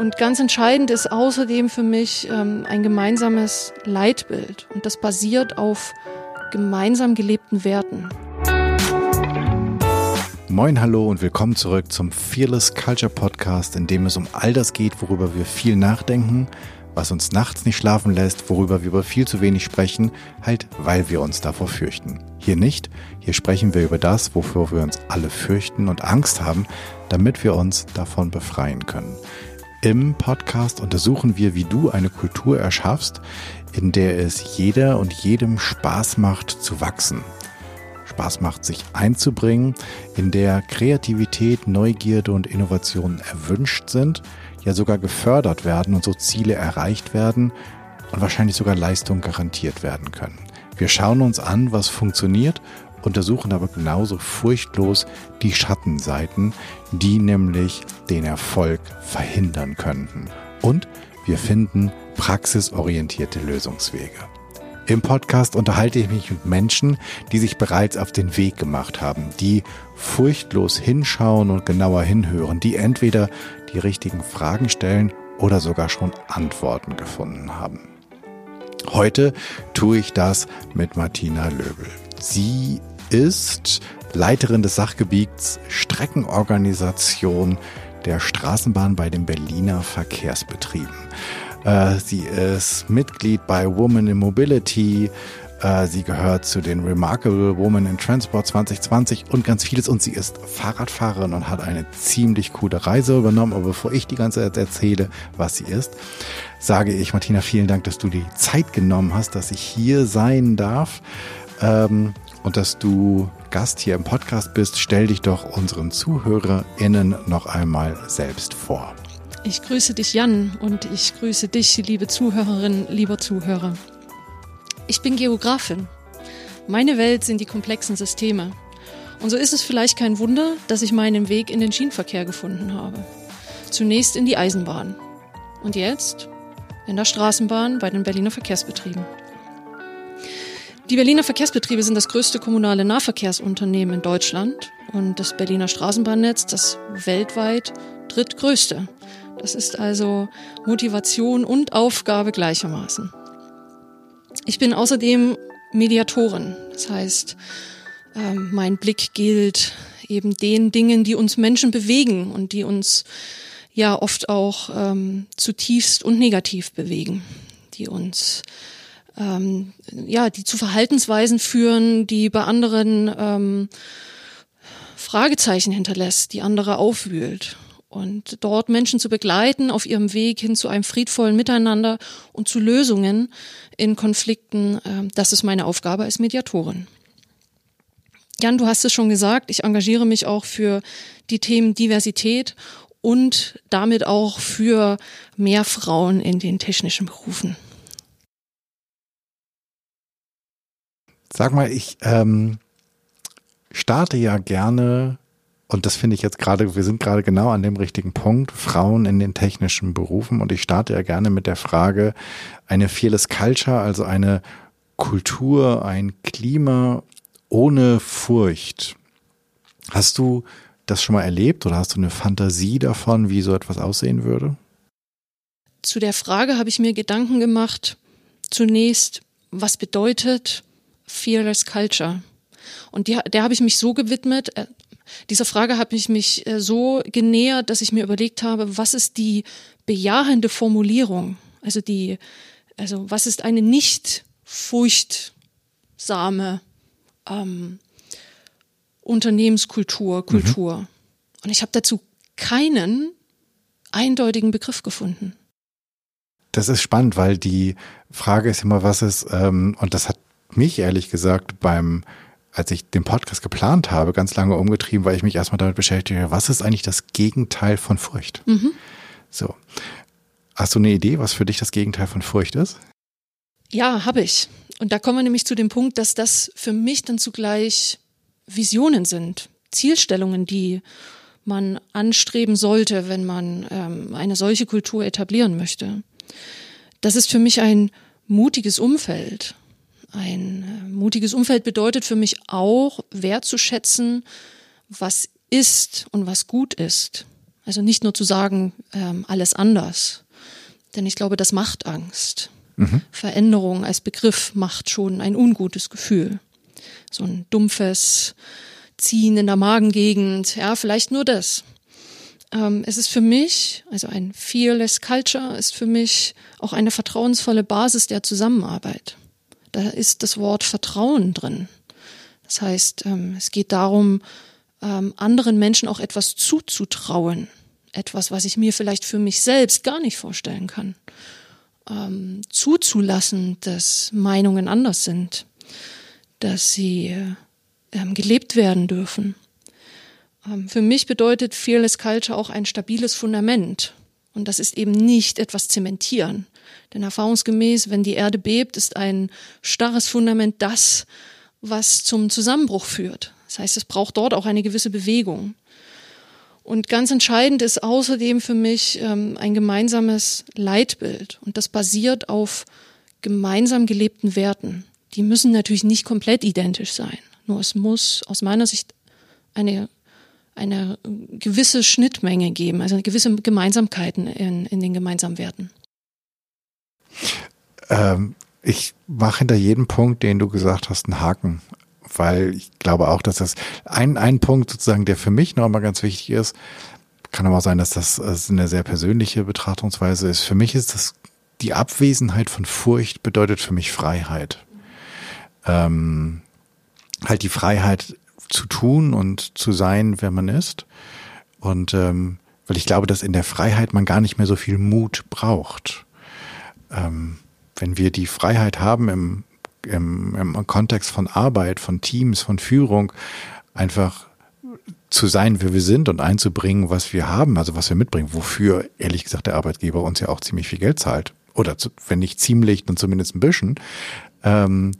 Und ganz entscheidend ist außerdem für mich ähm, ein gemeinsames Leitbild. Und das basiert auf gemeinsam gelebten Werten. Moin, hallo und willkommen zurück zum Fearless Culture Podcast, in dem es um all das geht, worüber wir viel nachdenken, was uns nachts nicht schlafen lässt, worüber wir über viel zu wenig sprechen, halt weil wir uns davor fürchten. Hier nicht, hier sprechen wir über das, wofür wir uns alle fürchten und Angst haben, damit wir uns davon befreien können. Im Podcast untersuchen wir, wie du eine Kultur erschaffst, in der es jeder und jedem Spaß macht zu wachsen. Spaß macht, sich einzubringen, in der Kreativität, Neugierde und Innovation erwünscht sind, ja sogar gefördert werden und so Ziele erreicht werden und wahrscheinlich sogar Leistung garantiert werden können. Wir schauen uns an, was funktioniert, untersuchen aber genauso furchtlos die Schattenseiten, die nämlich den Erfolg verhindern könnten. Und wir finden praxisorientierte Lösungswege. Im Podcast unterhalte ich mich mit Menschen, die sich bereits auf den Weg gemacht haben, die furchtlos hinschauen und genauer hinhören, die entweder die richtigen Fragen stellen oder sogar schon Antworten gefunden haben. Heute tue ich das mit Martina Löbel. Sie ist Leiterin des Sachgebiets Streckenorganisation der Straßenbahn bei den Berliner Verkehrsbetrieben. Äh, sie ist Mitglied bei Women in Mobility. Äh, sie gehört zu den Remarkable Women in Transport 2020 und ganz vieles. Und sie ist Fahrradfahrerin und hat eine ziemlich coole Reise übernommen. Aber bevor ich die ganze Zeit erzähle, was sie ist, sage ich, Martina, vielen Dank, dass du die Zeit genommen hast, dass ich hier sein darf. Ähm, und dass du Gast hier im Podcast bist, stell dich doch unseren ZuhörerInnen noch einmal selbst vor. Ich grüße dich, Jan, und ich grüße dich, liebe Zuhörerin, lieber Zuhörer. Ich bin Geografin. Meine Welt sind die komplexen Systeme. Und so ist es vielleicht kein Wunder, dass ich meinen Weg in den Schienenverkehr gefunden habe. Zunächst in die Eisenbahn. Und jetzt in der Straßenbahn bei den Berliner Verkehrsbetrieben. Die Berliner Verkehrsbetriebe sind das größte kommunale Nahverkehrsunternehmen in Deutschland und das Berliner Straßenbahnnetz das weltweit drittgrößte. Das ist also Motivation und Aufgabe gleichermaßen. Ich bin außerdem Mediatorin. Das heißt, ähm, mein Blick gilt eben den Dingen, die uns Menschen bewegen und die uns ja oft auch ähm, zutiefst und negativ bewegen, die uns ähm, ja, die zu Verhaltensweisen führen, die bei anderen ähm, Fragezeichen hinterlässt, die andere aufwühlt und dort Menschen zu begleiten auf ihrem Weg hin zu einem friedvollen Miteinander und zu Lösungen in Konflikten, ähm, das ist meine Aufgabe als Mediatorin. Jan, du hast es schon gesagt, ich engagiere mich auch für die Themen Diversität und damit auch für mehr Frauen in den technischen Berufen. Sag mal, ich ähm, starte ja gerne und das finde ich jetzt gerade, wir sind gerade genau an dem richtigen Punkt, Frauen in den technischen Berufen. Und ich starte ja gerne mit der Frage, eine Fearless Culture, also eine Kultur, ein Klima ohne Furcht. Hast du das schon mal erlebt oder hast du eine Fantasie davon, wie so etwas aussehen würde? Zu der Frage habe ich mir Gedanken gemacht. Zunächst, was bedeutet Fearless Culture? Und die, der habe ich mich so gewidmet, äh, dieser Frage habe ich mich äh, so genähert, dass ich mir überlegt habe, was ist die bejahende Formulierung? Also die, also was ist eine nicht furchtsame ähm, Unternehmenskultur, Kultur? Mhm. Und ich habe dazu keinen eindeutigen Begriff gefunden. Das ist spannend, weil die Frage ist immer, was ist, ähm, und das hat mich ehrlich gesagt beim als ich den Podcast geplant habe, ganz lange umgetrieben, weil ich mich erstmal damit beschäftige, was ist eigentlich das Gegenteil von Furcht? Mhm. So. Hast du eine Idee, was für dich das Gegenteil von Furcht ist? Ja, habe ich. Und da kommen wir nämlich zu dem Punkt, dass das für mich dann zugleich Visionen sind, Zielstellungen, die man anstreben sollte, wenn man ähm, eine solche Kultur etablieren möchte. Das ist für mich ein mutiges Umfeld, ein äh, mutiges Umfeld bedeutet für mich auch wertzuschätzen, was ist und was gut ist. Also nicht nur zu sagen, ähm, alles anders. Denn ich glaube, das macht Angst. Mhm. Veränderung als Begriff macht schon ein ungutes Gefühl. So ein dumpfes Ziehen in der Magengegend, ja, vielleicht nur das. Ähm, es ist für mich, also ein Fearless Culture ist für mich auch eine vertrauensvolle Basis der Zusammenarbeit. Da ist das Wort Vertrauen drin. Das heißt, ähm, es geht darum, ähm, anderen Menschen auch etwas zuzutrauen. Etwas, was ich mir vielleicht für mich selbst gar nicht vorstellen kann. Ähm, zuzulassen, dass Meinungen anders sind, dass sie ähm, gelebt werden dürfen. Für mich bedeutet Fearless Culture auch ein stabiles Fundament. Und das ist eben nicht etwas zementieren. Denn erfahrungsgemäß, wenn die Erde bebt, ist ein starres Fundament das, was zum Zusammenbruch führt. Das heißt, es braucht dort auch eine gewisse Bewegung. Und ganz entscheidend ist außerdem für mich ähm, ein gemeinsames Leitbild. Und das basiert auf gemeinsam gelebten Werten. Die müssen natürlich nicht komplett identisch sein. Nur es muss aus meiner Sicht eine, eine gewisse Schnittmenge geben, also gewisse Gemeinsamkeiten in, in den gemeinsamen Werten. Ähm, ich mache hinter jedem Punkt, den du gesagt hast, einen Haken, weil ich glaube auch, dass das ein, ein Punkt sozusagen, der für mich noch mal ganz wichtig ist, kann aber auch sein, dass das, das eine sehr persönliche Betrachtungsweise ist. Für mich ist das die Abwesenheit von Furcht bedeutet für mich Freiheit. Ähm, halt die Freiheit zu tun und zu sein, wer man ist. Und ähm, weil ich glaube, dass in der Freiheit man gar nicht mehr so viel Mut braucht. Ähm, wenn wir die Freiheit haben im, im, im Kontext von Arbeit, von Teams, von Führung, einfach zu sein, wer wir sind und einzubringen, was wir haben, also was wir mitbringen, wofür ehrlich gesagt der Arbeitgeber uns ja auch ziemlich viel Geld zahlt. Oder zu, wenn nicht ziemlich, dann zumindest ein bisschen. Ähm,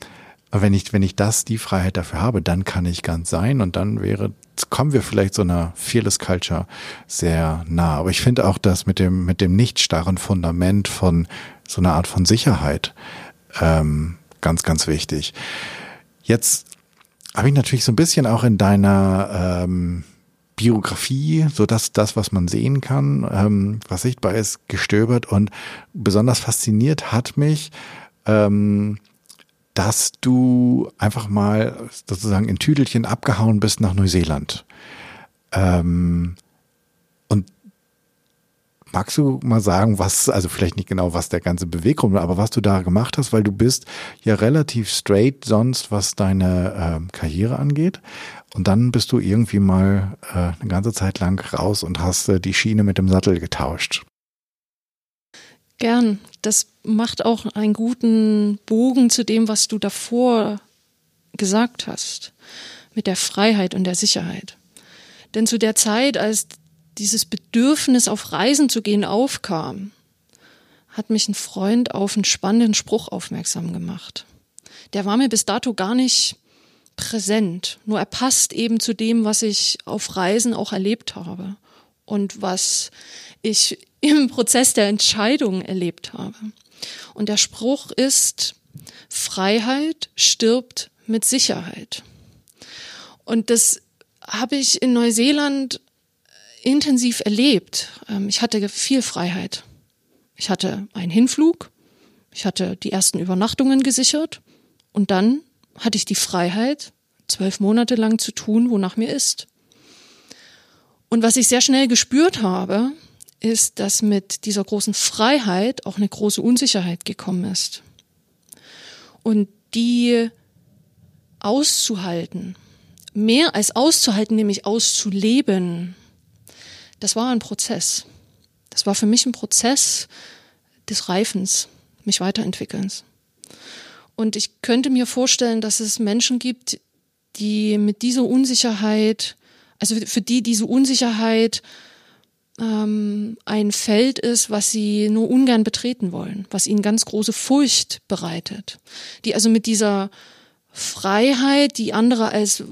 aber wenn ich, wenn ich das, die Freiheit dafür habe, dann kann ich ganz sein und dann wäre, kommen wir vielleicht so einer Fearless Culture sehr nah. Aber ich finde auch das mit dem, mit dem nicht starren Fundament von so einer Art von Sicherheit ähm, ganz, ganz wichtig. Jetzt habe ich natürlich so ein bisschen auch in deiner ähm, Biografie, so dass das, was man sehen kann, ähm, was sichtbar ist, gestöbert und besonders fasziniert hat mich, ähm, dass du einfach mal sozusagen in Tüdelchen abgehauen bist nach Neuseeland. Ähm, und magst du mal sagen, was, also vielleicht nicht genau, was der ganze Beweggrund war, aber was du da gemacht hast, weil du bist ja relativ straight sonst, was deine äh, Karriere angeht. Und dann bist du irgendwie mal äh, eine ganze Zeit lang raus und hast äh, die Schiene mit dem Sattel getauscht. Gern. Das macht auch einen guten Bogen zu dem, was du davor gesagt hast, mit der Freiheit und der Sicherheit. Denn zu der Zeit, als dieses Bedürfnis auf Reisen zu gehen aufkam, hat mich ein Freund auf einen spannenden Spruch aufmerksam gemacht. Der war mir bis dato gar nicht präsent, nur er passt eben zu dem, was ich auf Reisen auch erlebt habe und was ich im Prozess der Entscheidung erlebt habe. Und der Spruch ist, Freiheit stirbt mit Sicherheit. Und das habe ich in Neuseeland intensiv erlebt. Ähm, ich hatte viel Freiheit. Ich hatte einen Hinflug, ich hatte die ersten Übernachtungen gesichert und dann hatte ich die Freiheit, zwölf Monate lang zu tun, wonach mir ist. Und was ich sehr schnell gespürt habe, ist, dass mit dieser großen Freiheit auch eine große Unsicherheit gekommen ist. Und die auszuhalten, mehr als auszuhalten, nämlich auszuleben, das war ein Prozess. Das war für mich ein Prozess des Reifens, mich weiterentwickelns. Und ich könnte mir vorstellen, dass es Menschen gibt, die mit dieser Unsicherheit, also für die diese Unsicherheit ähm, ein Feld ist, was sie nur ungern betreten wollen, was ihnen ganz große Furcht bereitet, die also mit dieser Freiheit, die andere als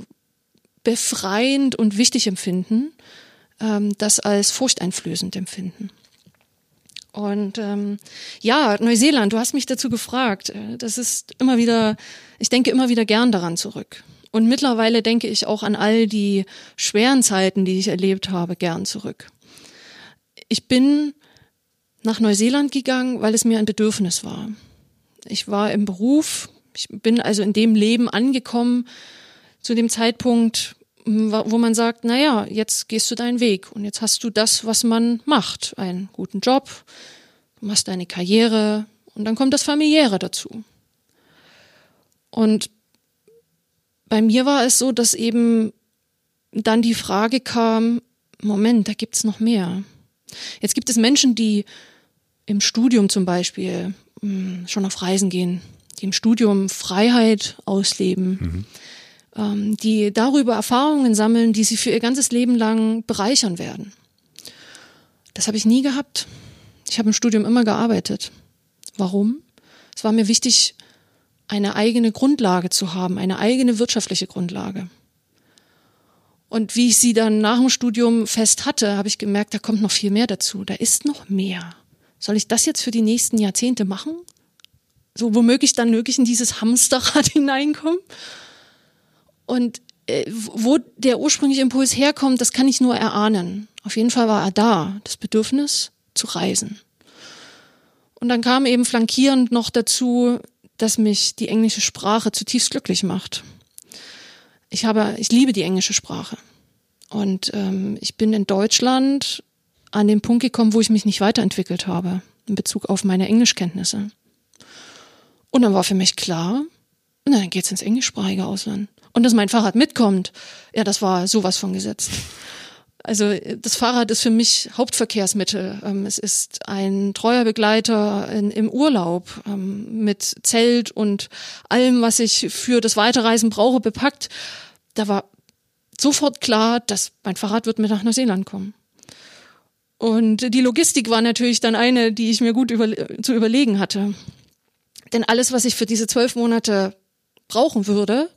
befreiend und wichtig empfinden, ähm, das als furchteinflößend empfinden. Und ähm, ja, Neuseeland, du hast mich dazu gefragt. Äh, das ist immer wieder, ich denke immer wieder gern daran zurück. Und mittlerweile denke ich auch an all die schweren Zeiten, die ich erlebt habe, gern zurück. Ich bin nach Neuseeland gegangen, weil es mir ein Bedürfnis war. Ich war im Beruf, ich bin also in dem Leben angekommen, zu dem Zeitpunkt, wo man sagt, na ja, jetzt gehst du deinen Weg und jetzt hast du das, was man macht, einen guten Job, du machst deine Karriere und dann kommt das familiäre dazu. Und bei mir war es so, dass eben dann die Frage kam, Moment, da gibt's noch mehr. Jetzt gibt es Menschen, die im Studium zum Beispiel mh, schon auf Reisen gehen, die im Studium Freiheit ausleben, mhm. ähm, die darüber Erfahrungen sammeln, die sie für ihr ganzes Leben lang bereichern werden. Das habe ich nie gehabt. Ich habe im Studium immer gearbeitet. Warum? Es war mir wichtig, eine eigene Grundlage zu haben, eine eigene wirtschaftliche Grundlage. Und wie ich sie dann nach dem Studium fest hatte, habe ich gemerkt, da kommt noch viel mehr dazu. Da ist noch mehr. Soll ich das jetzt für die nächsten Jahrzehnte machen? So womöglich dann wirklich in dieses Hamsterrad hineinkommen? Und äh, wo der ursprüngliche Impuls herkommt, das kann ich nur erahnen. Auf jeden Fall war er da, das Bedürfnis zu reisen. Und dann kam eben flankierend noch dazu, dass mich die englische Sprache zutiefst glücklich macht. Ich habe, ich liebe die englische Sprache. Und ähm, ich bin in Deutschland an den Punkt gekommen, wo ich mich nicht weiterentwickelt habe in Bezug auf meine Englischkenntnisse. Und dann war für mich klar, na, dann geht's ins englischsprachige Ausland. Und dass mein Fahrrad mitkommt, ja, das war sowas von gesetzt. Also das Fahrrad ist für mich Hauptverkehrsmittel. Ähm, es ist ein treuer Begleiter in, im Urlaub ähm, mit Zelt und allem, was ich für das Weiterreisen brauche, bepackt. Da war sofort klar, dass mein Fahrrad wird mit nach Neuseeland kommen. Und die Logistik war natürlich dann eine, die ich mir gut über, zu überlegen hatte. Denn alles, was ich für diese zwölf Monate brauchen würde,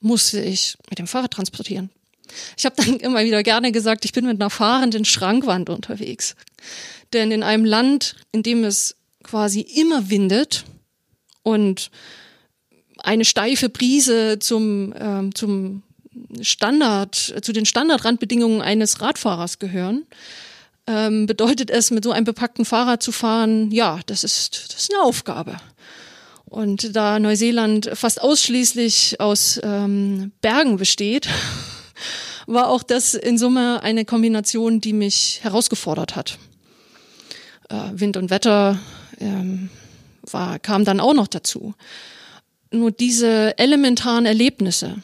musste ich mit dem Fahrrad transportieren. Ich habe dann immer wieder gerne gesagt, ich bin mit einer fahrenden Schrankwand unterwegs. Denn in einem Land, in dem es quasi immer windet und eine steife Brise zum, ähm, zum Standard, zu den Standardrandbedingungen eines Radfahrers gehören, ähm, bedeutet es, mit so einem bepackten Fahrrad zu fahren, ja, das ist, das ist eine Aufgabe. Und da Neuseeland fast ausschließlich aus ähm, Bergen besteht, war auch das in Summe eine Kombination, die mich herausgefordert hat. Äh, Wind und Wetter ähm, war, kam dann auch noch dazu. Nur diese elementaren Erlebnisse,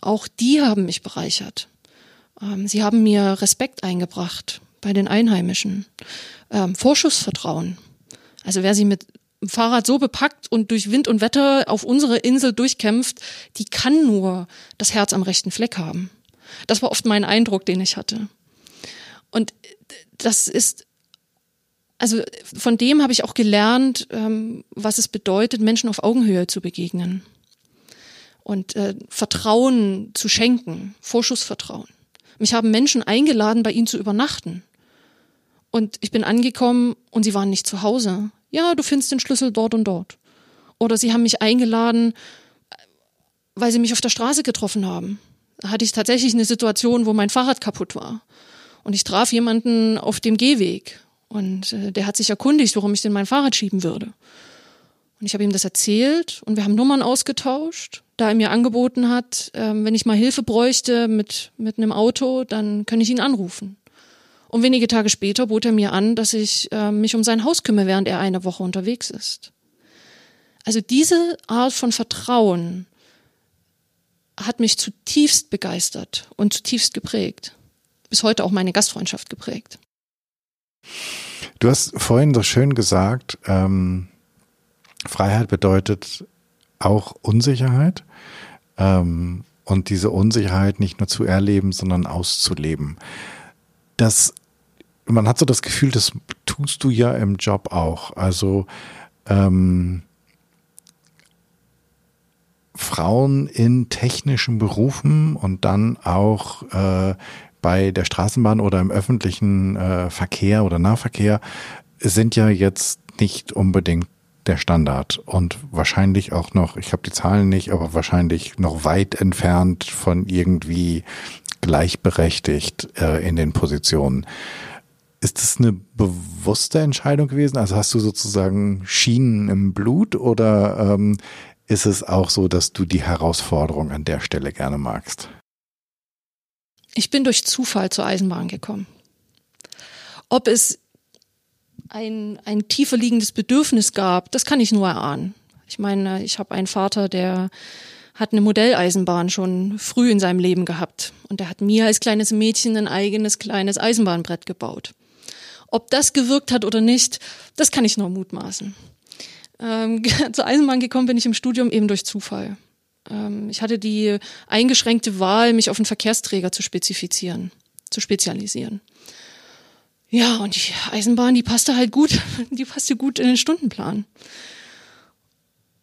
auch die haben mich bereichert. Ähm, sie haben mir Respekt eingebracht bei den Einheimischen, ähm, Vorschussvertrauen. Also wer sie mit Fahrrad so bepackt und durch Wind und Wetter auf unsere Insel durchkämpft, die kann nur das Herz am rechten Fleck haben. Das war oft mein Eindruck, den ich hatte. Und das ist, also von dem habe ich auch gelernt, ähm, was es bedeutet, Menschen auf Augenhöhe zu begegnen und äh, Vertrauen zu schenken, Vorschussvertrauen. Mich haben Menschen eingeladen, bei ihnen zu übernachten. Und ich bin angekommen und sie waren nicht zu Hause. Ja, du findest den Schlüssel dort und dort. Oder sie haben mich eingeladen, weil sie mich auf der Straße getroffen haben hatte ich tatsächlich eine Situation, wo mein Fahrrad kaputt war. Und ich traf jemanden auf dem Gehweg. Und äh, der hat sich erkundigt, warum ich denn mein Fahrrad schieben würde. Und ich habe ihm das erzählt und wir haben Nummern ausgetauscht, da er mir angeboten hat, ähm, wenn ich mal Hilfe bräuchte mit, mit einem Auto, dann kann ich ihn anrufen. Und wenige Tage später bot er mir an, dass ich äh, mich um sein Haus kümmere, während er eine Woche unterwegs ist. Also diese Art von Vertrauen hat mich zutiefst begeistert und zutiefst geprägt. Bis heute auch meine Gastfreundschaft geprägt. Du hast vorhin so schön gesagt, ähm, Freiheit bedeutet auch Unsicherheit ähm, und diese Unsicherheit nicht nur zu erleben, sondern auszuleben. Das, man hat so das Gefühl, das tust du ja im Job auch. Also ähm, Frauen in technischen Berufen und dann auch äh, bei der Straßenbahn oder im öffentlichen äh, Verkehr oder Nahverkehr sind ja jetzt nicht unbedingt der Standard und wahrscheinlich auch noch, ich habe die Zahlen nicht, aber wahrscheinlich noch weit entfernt von irgendwie gleichberechtigt äh, in den Positionen. ist das eine bewusste Entscheidung gewesen? Also hast du sozusagen Schienen im Blut oder ähm, ist es auch so, dass du die Herausforderung an der Stelle gerne magst? Ich bin durch Zufall zur Eisenbahn gekommen. Ob es ein, ein tiefer liegendes Bedürfnis gab, das kann ich nur erahnen. Ich meine, ich habe einen Vater, der hat eine Modelleisenbahn schon früh in seinem Leben gehabt. Und er hat mir als kleines Mädchen ein eigenes kleines Eisenbahnbrett gebaut. Ob das gewirkt hat oder nicht, das kann ich nur mutmaßen. Ähm, zur Eisenbahn gekommen bin ich im Studium eben durch Zufall. Ähm, ich hatte die eingeschränkte Wahl, mich auf einen Verkehrsträger zu spezifizieren, zu spezialisieren. Ja, und die Eisenbahn, die passte halt gut, die passte gut in den Stundenplan.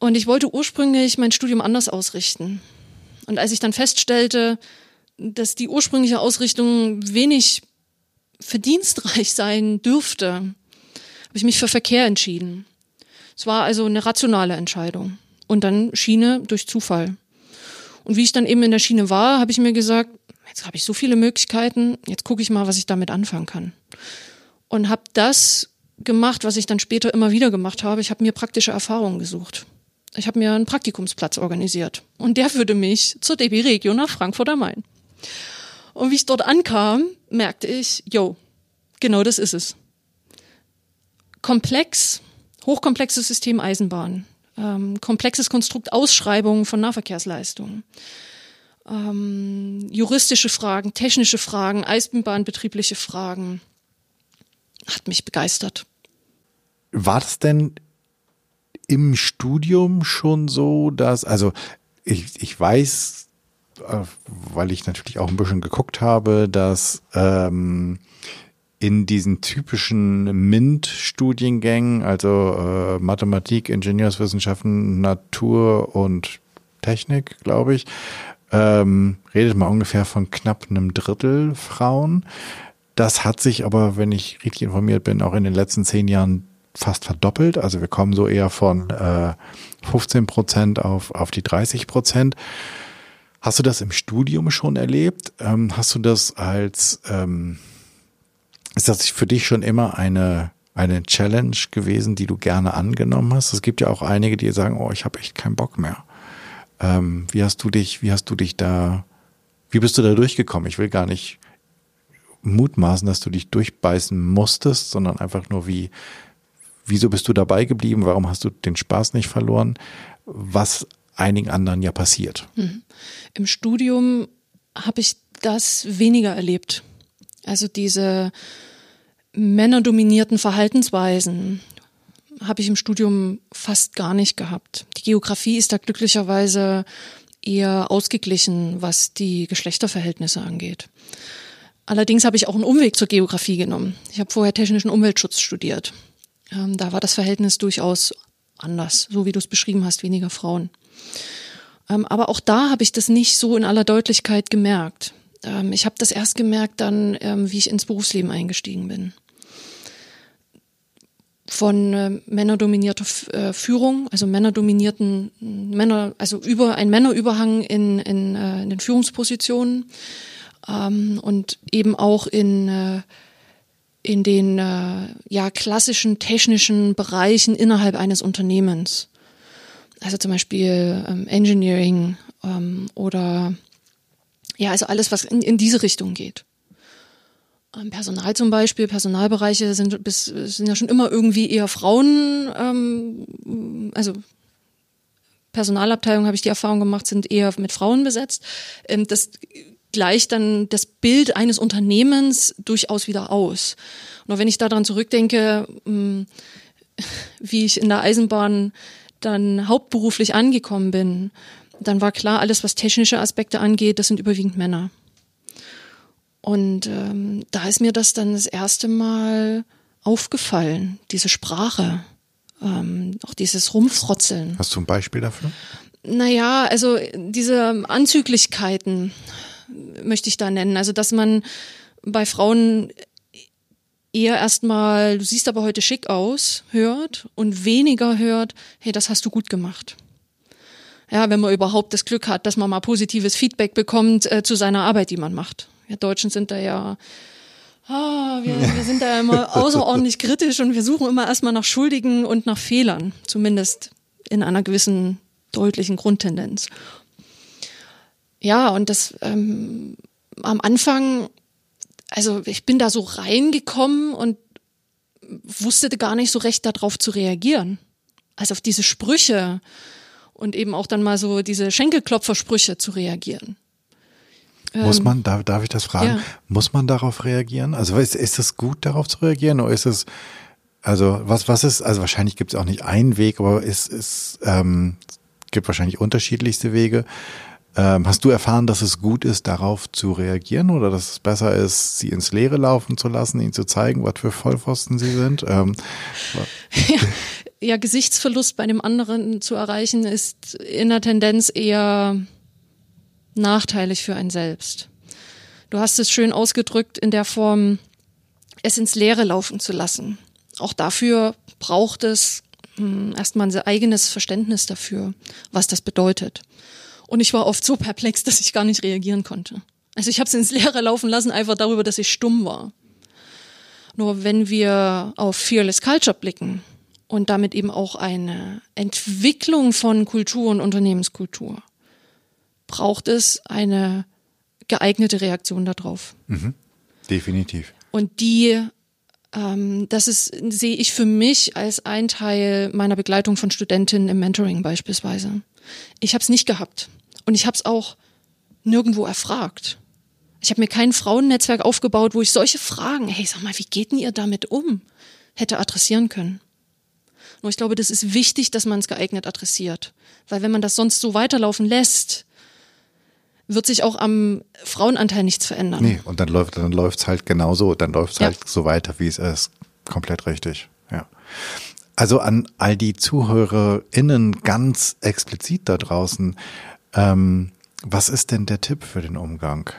Und ich wollte ursprünglich mein Studium anders ausrichten. Und als ich dann feststellte, dass die ursprüngliche Ausrichtung wenig verdienstreich sein dürfte, habe ich mich für Verkehr entschieden. Es war also eine rationale Entscheidung. Und dann Schiene durch Zufall. Und wie ich dann eben in der Schiene war, habe ich mir gesagt, jetzt habe ich so viele Möglichkeiten, jetzt gucke ich mal, was ich damit anfangen kann. Und habe das gemacht, was ich dann später immer wieder gemacht habe. Ich habe mir praktische Erfahrungen gesucht. Ich habe mir einen Praktikumsplatz organisiert. Und der führte mich zur DB Regio nach Frankfurt am Main. Und wie ich dort ankam, merkte ich, yo, genau das ist es. Komplex, hochkomplexes System Eisenbahn, ähm, komplexes Konstrukt Ausschreibung von Nahverkehrsleistungen, ähm, juristische Fragen, technische Fragen, Eisenbahnbetriebliche Fragen, hat mich begeistert. War das denn im Studium schon so, dass, also ich, ich weiß, äh, weil ich natürlich auch ein bisschen geguckt habe, dass ähm, in diesen typischen MINT-Studiengängen, also äh, Mathematik, Ingenieurswissenschaften, Natur und Technik, glaube ich, ähm, redet man ungefähr von knapp einem Drittel Frauen. Das hat sich aber, wenn ich richtig informiert bin, auch in den letzten zehn Jahren fast verdoppelt. Also wir kommen so eher von äh, 15 Prozent auf, auf die 30 Prozent. Hast du das im Studium schon erlebt? Ähm, hast du das als, ähm, ist das für dich schon immer eine, eine Challenge gewesen, die du gerne angenommen hast? Es gibt ja auch einige, die sagen, oh, ich habe echt keinen Bock mehr. Ähm, wie hast du dich, wie hast du dich da, wie bist du da durchgekommen? Ich will gar nicht mutmaßen, dass du dich durchbeißen musstest, sondern einfach nur wie, wieso bist du dabei geblieben? Warum hast du den Spaß nicht verloren? Was einigen anderen ja passiert. Mhm. Im Studium habe ich das weniger erlebt. Also diese männerdominierten Verhaltensweisen habe ich im Studium fast gar nicht gehabt. Die Geografie ist da glücklicherweise eher ausgeglichen, was die Geschlechterverhältnisse angeht. Allerdings habe ich auch einen Umweg zur Geografie genommen. Ich habe vorher technischen Umweltschutz studiert. Ähm, da war das Verhältnis durchaus anders, so wie du es beschrieben hast, weniger Frauen. Ähm, aber auch da habe ich das nicht so in aller Deutlichkeit gemerkt. Ähm, ich habe das erst gemerkt dann, ähm, wie ich ins Berufsleben eingestiegen bin. Von äh, männerdominierter äh, Führung, also männerdominierten Männer, also über ein Männerüberhang in, in, äh, in den Führungspositionen ähm, und eben auch in äh, in den äh, ja klassischen technischen Bereichen innerhalb eines Unternehmens. Also zum Beispiel ähm, Engineering ähm, oder ja, also alles, was in, in diese Richtung geht. Ähm, Personal zum Beispiel, Personalbereiche sind, bis, sind ja schon immer irgendwie eher Frauen, ähm, also Personalabteilungen habe ich die Erfahrung gemacht, sind eher mit Frauen besetzt. Ähm, das gleicht dann das Bild eines Unternehmens durchaus wieder aus. Nur wenn ich daran zurückdenke, hm, wie ich in der Eisenbahn dann hauptberuflich angekommen bin, dann war klar, alles, was technische Aspekte angeht, das sind überwiegend Männer. Und ähm, da ist mir das dann das erste Mal aufgefallen, diese Sprache, ähm, auch dieses Rumfrotzeln. Hast du ein Beispiel dafür? Naja, also diese Anzüglichkeiten möchte ich da nennen. Also, dass man bei Frauen eher erstmal, du siehst aber heute schick aus, hört und weniger hört, hey, das hast du gut gemacht. Ja, wenn man überhaupt das Glück hat, dass man mal positives Feedback bekommt äh, zu seiner Arbeit, die man macht. Wir Deutschen sind da ja ah, wir, wir sind da immer außerordentlich kritisch und wir suchen immer erstmal nach Schuldigen und nach Fehlern, zumindest in einer gewissen deutlichen Grundtendenz. Ja, und das ähm, am Anfang, also ich bin da so reingekommen und wusste gar nicht so recht darauf zu reagieren. Also auf diese Sprüche und eben auch dann mal so diese Schenkelklopfersprüche zu reagieren. Muss ähm, man, darf, darf ich das fragen? Ja. Muss man darauf reagieren? Also ist, ist es gut, darauf zu reagieren oder ist es, also was, was ist, also wahrscheinlich gibt es auch nicht einen Weg, aber es, es ähm, gibt wahrscheinlich unterschiedlichste Wege. Ähm, hast du erfahren, dass es gut ist, darauf zu reagieren oder dass es besser ist, sie ins Leere laufen zu lassen, ihnen zu zeigen, was für Vollpfosten sie sind? Ähm, ja, ja, Gesichtsverlust bei dem anderen zu erreichen, ist in der Tendenz eher nachteilig für einen selbst. Du hast es schön ausgedrückt in der Form, es ins Leere laufen zu lassen. Auch dafür braucht es hm, erstmal ein eigenes Verständnis dafür, was das bedeutet. Und ich war oft so perplex, dass ich gar nicht reagieren konnte. Also ich habe es ins Leere laufen lassen, einfach darüber, dass ich stumm war. Nur wenn wir auf Fearless Culture blicken und damit eben auch eine Entwicklung von Kultur und Unternehmenskultur, braucht es eine geeignete Reaktion darauf. Mhm. Definitiv. Und die, ähm, das ist, sehe ich für mich als ein Teil meiner Begleitung von Studentinnen im Mentoring beispielsweise. Ich habe es nicht gehabt. Und ich habe es auch nirgendwo erfragt. Ich habe mir kein Frauennetzwerk aufgebaut, wo ich solche Fragen, hey, sag mal, wie geht denn ihr damit um, hätte adressieren können. Nur ich glaube, das ist wichtig, dass man es geeignet adressiert. Weil wenn man das sonst so weiterlaufen lässt, wird sich auch am Frauenanteil nichts verändern. Nee, und dann läuft dann läuft's halt genauso, dann läuft's ja. halt so weiter, wie es ist. Komplett richtig. Ja. Also an all die ZuhörerInnen ganz explizit da draußen, ähm, was ist denn der Tipp für den Umgang,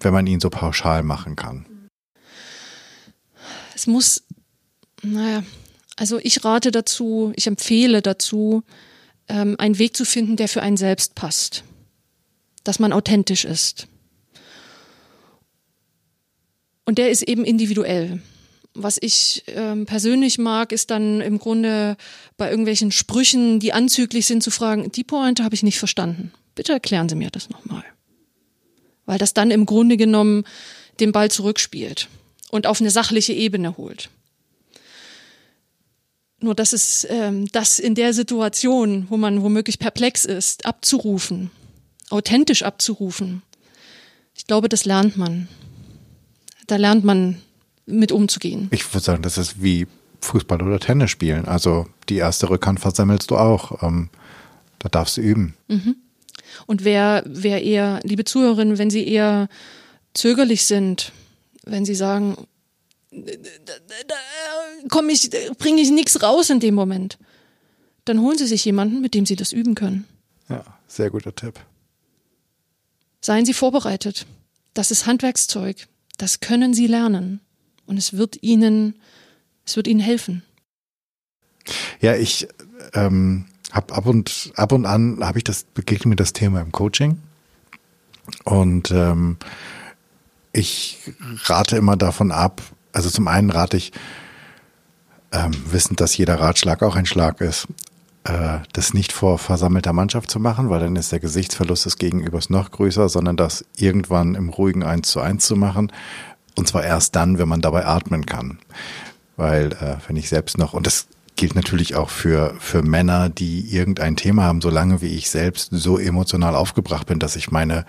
wenn man ihn so pauschal machen kann? Es muss, naja, also ich rate dazu, ich empfehle dazu, ähm, einen Weg zu finden, der für einen selbst passt. Dass man authentisch ist. Und der ist eben individuell. Was ich ähm, persönlich mag, ist dann im Grunde bei irgendwelchen Sprüchen, die anzüglich sind, zu fragen, die Pointe habe ich nicht verstanden. Bitte erklären Sie mir das nochmal. Weil das dann im Grunde genommen den Ball zurückspielt und auf eine sachliche Ebene holt. Nur dass es ähm, das in der Situation, wo man womöglich perplex ist, abzurufen, authentisch abzurufen, ich glaube, das lernt man. Da lernt man mit umzugehen. Ich würde sagen, das ist wie Fußball oder Tennis spielen. Also die erste Rückhand versammelst du auch. Ähm, da darfst du üben. Mhm. Und wer, wer eher, liebe Zuhörerinnen, wenn Sie eher zögerlich sind, wenn Sie sagen, da komme ich, bringe ich nichts raus in dem Moment, dann holen Sie sich jemanden, mit dem Sie das üben können. Ja, sehr guter Tipp. Seien Sie vorbereitet. Das ist Handwerkszeug. Das können Sie lernen und es wird ihnen, es wird ihnen helfen. Ja, ich ähm, habe ab und ab und an habe ich das begegnet mir das Thema im Coaching und ähm, ich rate immer davon ab. Also zum einen rate ich, ähm, wissend, dass jeder Ratschlag auch ein Schlag ist, äh, das nicht vor versammelter Mannschaft zu machen, weil dann ist der Gesichtsverlust des Gegenübers noch größer, sondern das irgendwann im ruhigen Eins zu eins zu machen und zwar erst dann, wenn man dabei atmen kann. Weil, äh, wenn ich selbst noch, und das gilt natürlich auch für, für Männer, die irgendein Thema haben, solange wie ich selbst so emotional aufgebracht bin, dass ich meine,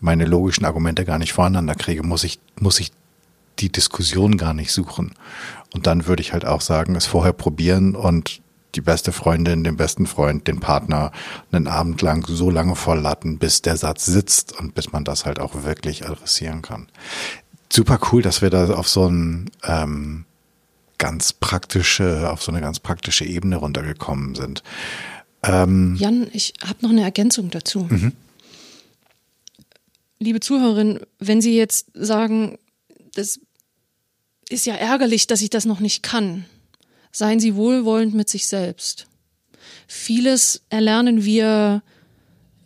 meine logischen Argumente gar nicht voreinander kriege, muss ich, muss ich die Diskussion gar nicht suchen. Und dann würde ich halt auch sagen, es vorher probieren und die beste Freundin, den besten Freund, den Partner einen Abend lang so lange volllatten, bis der Satz sitzt und bis man das halt auch wirklich adressieren kann super cool, dass wir da auf so ein ähm, ganz praktische, auf so eine ganz praktische Ebene runtergekommen sind. Ähm, Jan, ich habe noch eine Ergänzung dazu. Mhm. Liebe Zuhörerin, wenn Sie jetzt sagen, das ist ja ärgerlich, dass ich das noch nicht kann, seien Sie wohlwollend mit sich selbst. Vieles erlernen wir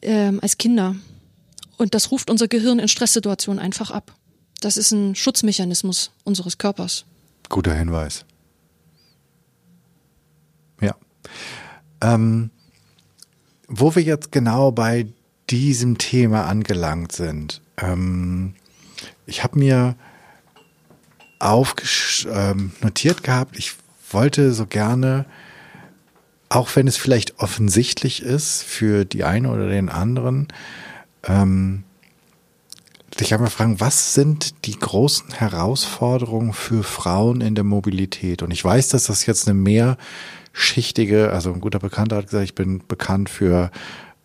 ähm, als Kinder und das ruft unser Gehirn in Stresssituationen einfach ab Das ist ein Schutzmechanismus unseres Körpers. Guter Hinweis. Ja. Ähm, wo wir jetzt genau bei diesem Thema angelangt sind, ähm, ich habe mir ähm, notiert gehabt, ich wollte so gerne, auch wenn es vielleicht offensichtlich ist für die eine oder den anderen, ähm, dich einmal fragen, was sind die großen Herausforderungen für Frauen in der Mobilität? Und ich weiß, dass das jetzt eine mehrschichtige, also ein guter Bekannter hat gesagt, ich bin bekannt für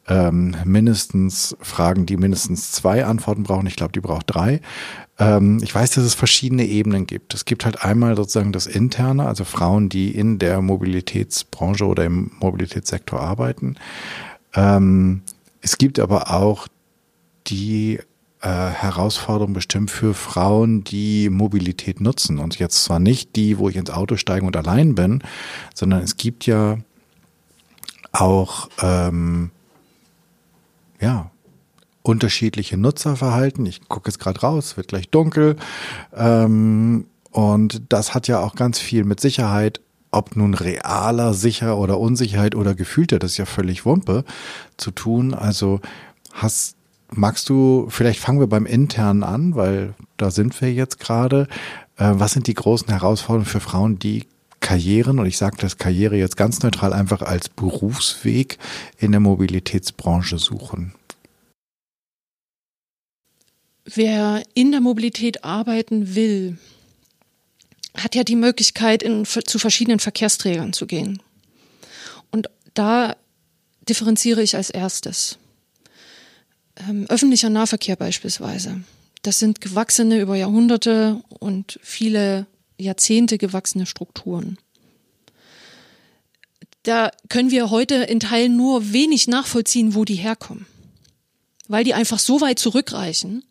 ähm, mindestens Fragen, die mindestens zwei Antworten brauchen. Ich glaube, die braucht drei. Ähm, ich weiß, dass es verschiedene Ebenen gibt. Es gibt halt einmal sozusagen das Interne, also Frauen, die in der Mobilitätsbranche oder im Mobilitätssektor arbeiten. Ähm, es gibt aber auch die äh, Herausforderung bestimmt für Frauen, die Mobilität nutzen. Und jetzt zwar nicht die, wo ich ins Auto steige und allein bin, sondern es gibt ja auch ähm, ja unterschiedliche Nutzerverhalten. Ich gucke jetzt gerade raus, wird gleich dunkel. Ähm, und das hat ja auch ganz viel mit Sicherheit, ob nun realer Sicher oder Unsicherheit oder gefühlter, das ist ja völlig Wumpe, zu tun. Also hast magst du, vielleicht fangen wir beim Internen an, weil da sind wir jetzt gerade. Äh, was sind die großen Herausforderungen für Frauen, die Karrieren, und ich sage das Karriere jetzt ganz neutral, einfach als Berufsweg in der Mobilitätsbranche suchen? Wer in der Mobilität arbeiten will, hat ja die Möglichkeit, in, zu verschiedenen Verkehrsträgern zu gehen. Und da differenziere ich als erstes. Ähm, öffentlicher Nahverkehr beispielsweise. Das sind gewachsene über Jahrhunderte und viele Jahrzehnte gewachsene Strukturen. Da können wir heute in Teilen nur wenig nachvollziehen, wo die herkommen, weil die einfach so weit zurückreichen,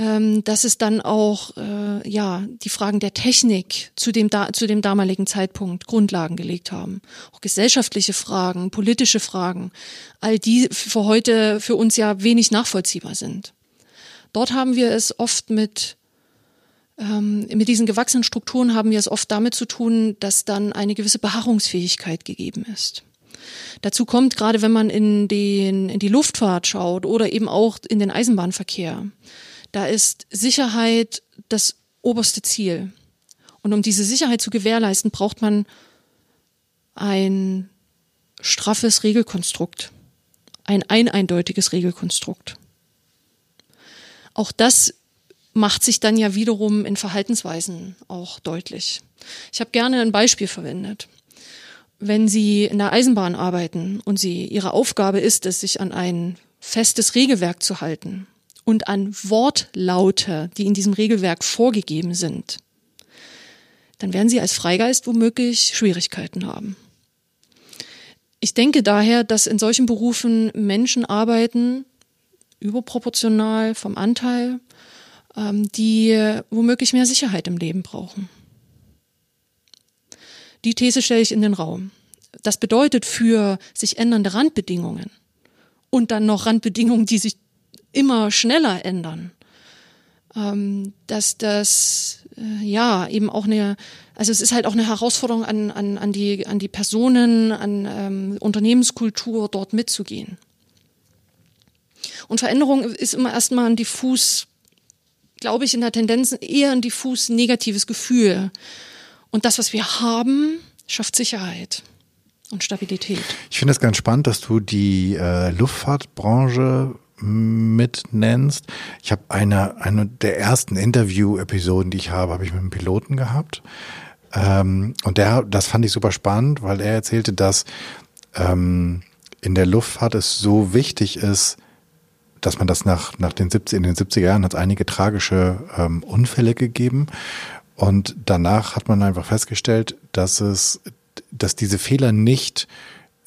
ähm, dass es dann auch äh, ja die Fragen der Technik zu dem da, zu dem damaligen Zeitpunkt Grundlagen gelegt haben, auch gesellschaftliche Fragen, politische Fragen, all die für heute für uns ja wenig nachvollziehbar sind. Dort haben wir es oft mit ähm, mit diesen gewachsenen Strukturen haben wir es oft damit zu tun, dass dann eine gewisse Beharrungsfähigkeit gegeben ist. Dazu kommt, gerade wenn man in, den, in die Luftfahrt schaut oder eben auch in den Eisenbahnverkehr, da ist Sicherheit das oberste Ziel. Und um diese Sicherheit zu gewährleisten, braucht man ein straffes Regelkonstrukt, ein eineindeutiges Regelkonstrukt. Auch das macht sich dann ja wiederum in Verhaltensweisen auch deutlich. Ich habe gerne ein Beispiel verwendet. Wenn Sie in der Eisenbahn arbeiten und Sie Ihre Aufgabe ist es, sich an ein festes Regelwerk zu halten, und an Wortlaute, die in diesem Regelwerk vorgegeben sind, dann werden Sie als Freigeist womöglich Schwierigkeiten haben. Ich denke daher, dass in solchen Berufen Menschen arbeiten, überproportional vom Anteil, ähm, die womöglich mehr Sicherheit im Leben brauchen. Die These stelle ich in den Raum. Das bedeutet für sich ändernde Randbedingungen und dann noch Randbedingungen, die sich immer schneller ändern. Ähm, dass das äh, ja eben auch eine, also es ist halt auch eine Herausforderung an, an, an, die, an die Personen, an ähm, Unternehmenskultur dort mitzugehen. Und Veränderung ist immer erstmal ein diffus, glaube ich, in der Tendenz eher ein diffus negatives Gefühl. Und das, was wir haben, schafft Sicherheit und Stabilität. Ich finde es ganz spannend, dass du die äh, Luftfahrtbranche mit nennst. Ich habe eine, eine der ersten Interview-Episoden, die ich habe, habe ich mit einem Piloten gehabt. Ähm, und der, das fand ich super spannend, weil er erzählte, dass ähm, in der Luftfahrt es so wichtig ist, dass man das nach, nach den 70, in den 70er Jahren hat es einige tragische ähm, Unfälle gegeben. Und danach hat man einfach festgestellt, dass es, dass diese Fehler nicht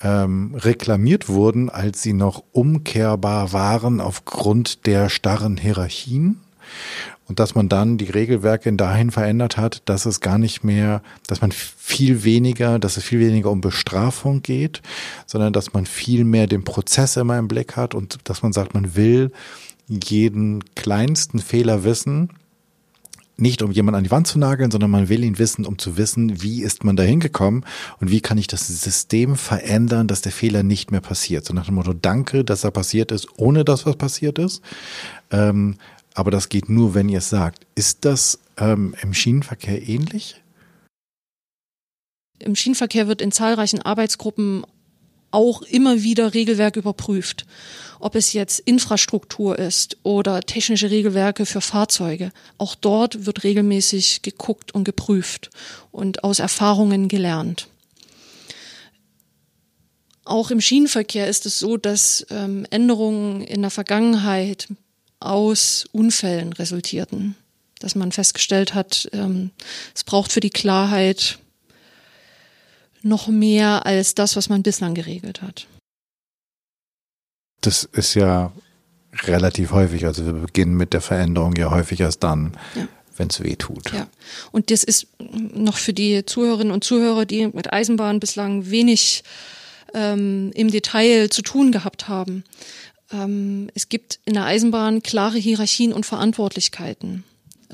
ähm, reklamiert wurden, als sie noch umkehrbar waren aufgrund der starren Hierarchien. Und dass man dann die Regelwerke dahin verändert hat, dass es gar nicht mehr, dass man viel weniger, dass es viel weniger um Bestrafung geht, sondern dass man viel mehr den Prozess immer im Blick hat und dass man sagt, man will jeden kleinsten Fehler wissen, nicht um jemanden an die Wand zu nageln, sondern man will ihn wissen, um zu wissen, wie ist man da hingekommen und wie kann ich das System verändern, dass der Fehler nicht mehr passiert. So nach dem Motto, danke, dass er passiert ist, ohne dass was passiert ist. Ähm, aber das geht nur, wenn ihr es sagt. Ist das ähm, im Schienenverkehr ähnlich? Im Schienenverkehr wird in zahlreichen Arbeitsgruppen auch immer wieder Regelwerk überprüft. Ob es jetzt Infrastruktur ist oder technische Regelwerke für Fahrzeuge. Auch dort wird regelmäßig geguckt und geprüft und aus Erfahrungen gelernt. Auch im Schienenverkehr ist es so, dass ähm, Änderungen in der Vergangenheit aus Unfällen resultierten. Dass man festgestellt hat, ähm, es braucht für die Klarheit noch mehr als das, was man bislang geregelt hat. Das ist ja relativ häufig. Also wir beginnen mit der Veränderung ja häufig erst dann, ja. wenn es weh tut. Ja. Und das ist noch für die Zuhörerinnen und Zuhörer, die mit Eisenbahn bislang wenig ähm, im Detail zu tun gehabt haben. Ähm, es gibt in der Eisenbahn klare Hierarchien und Verantwortlichkeiten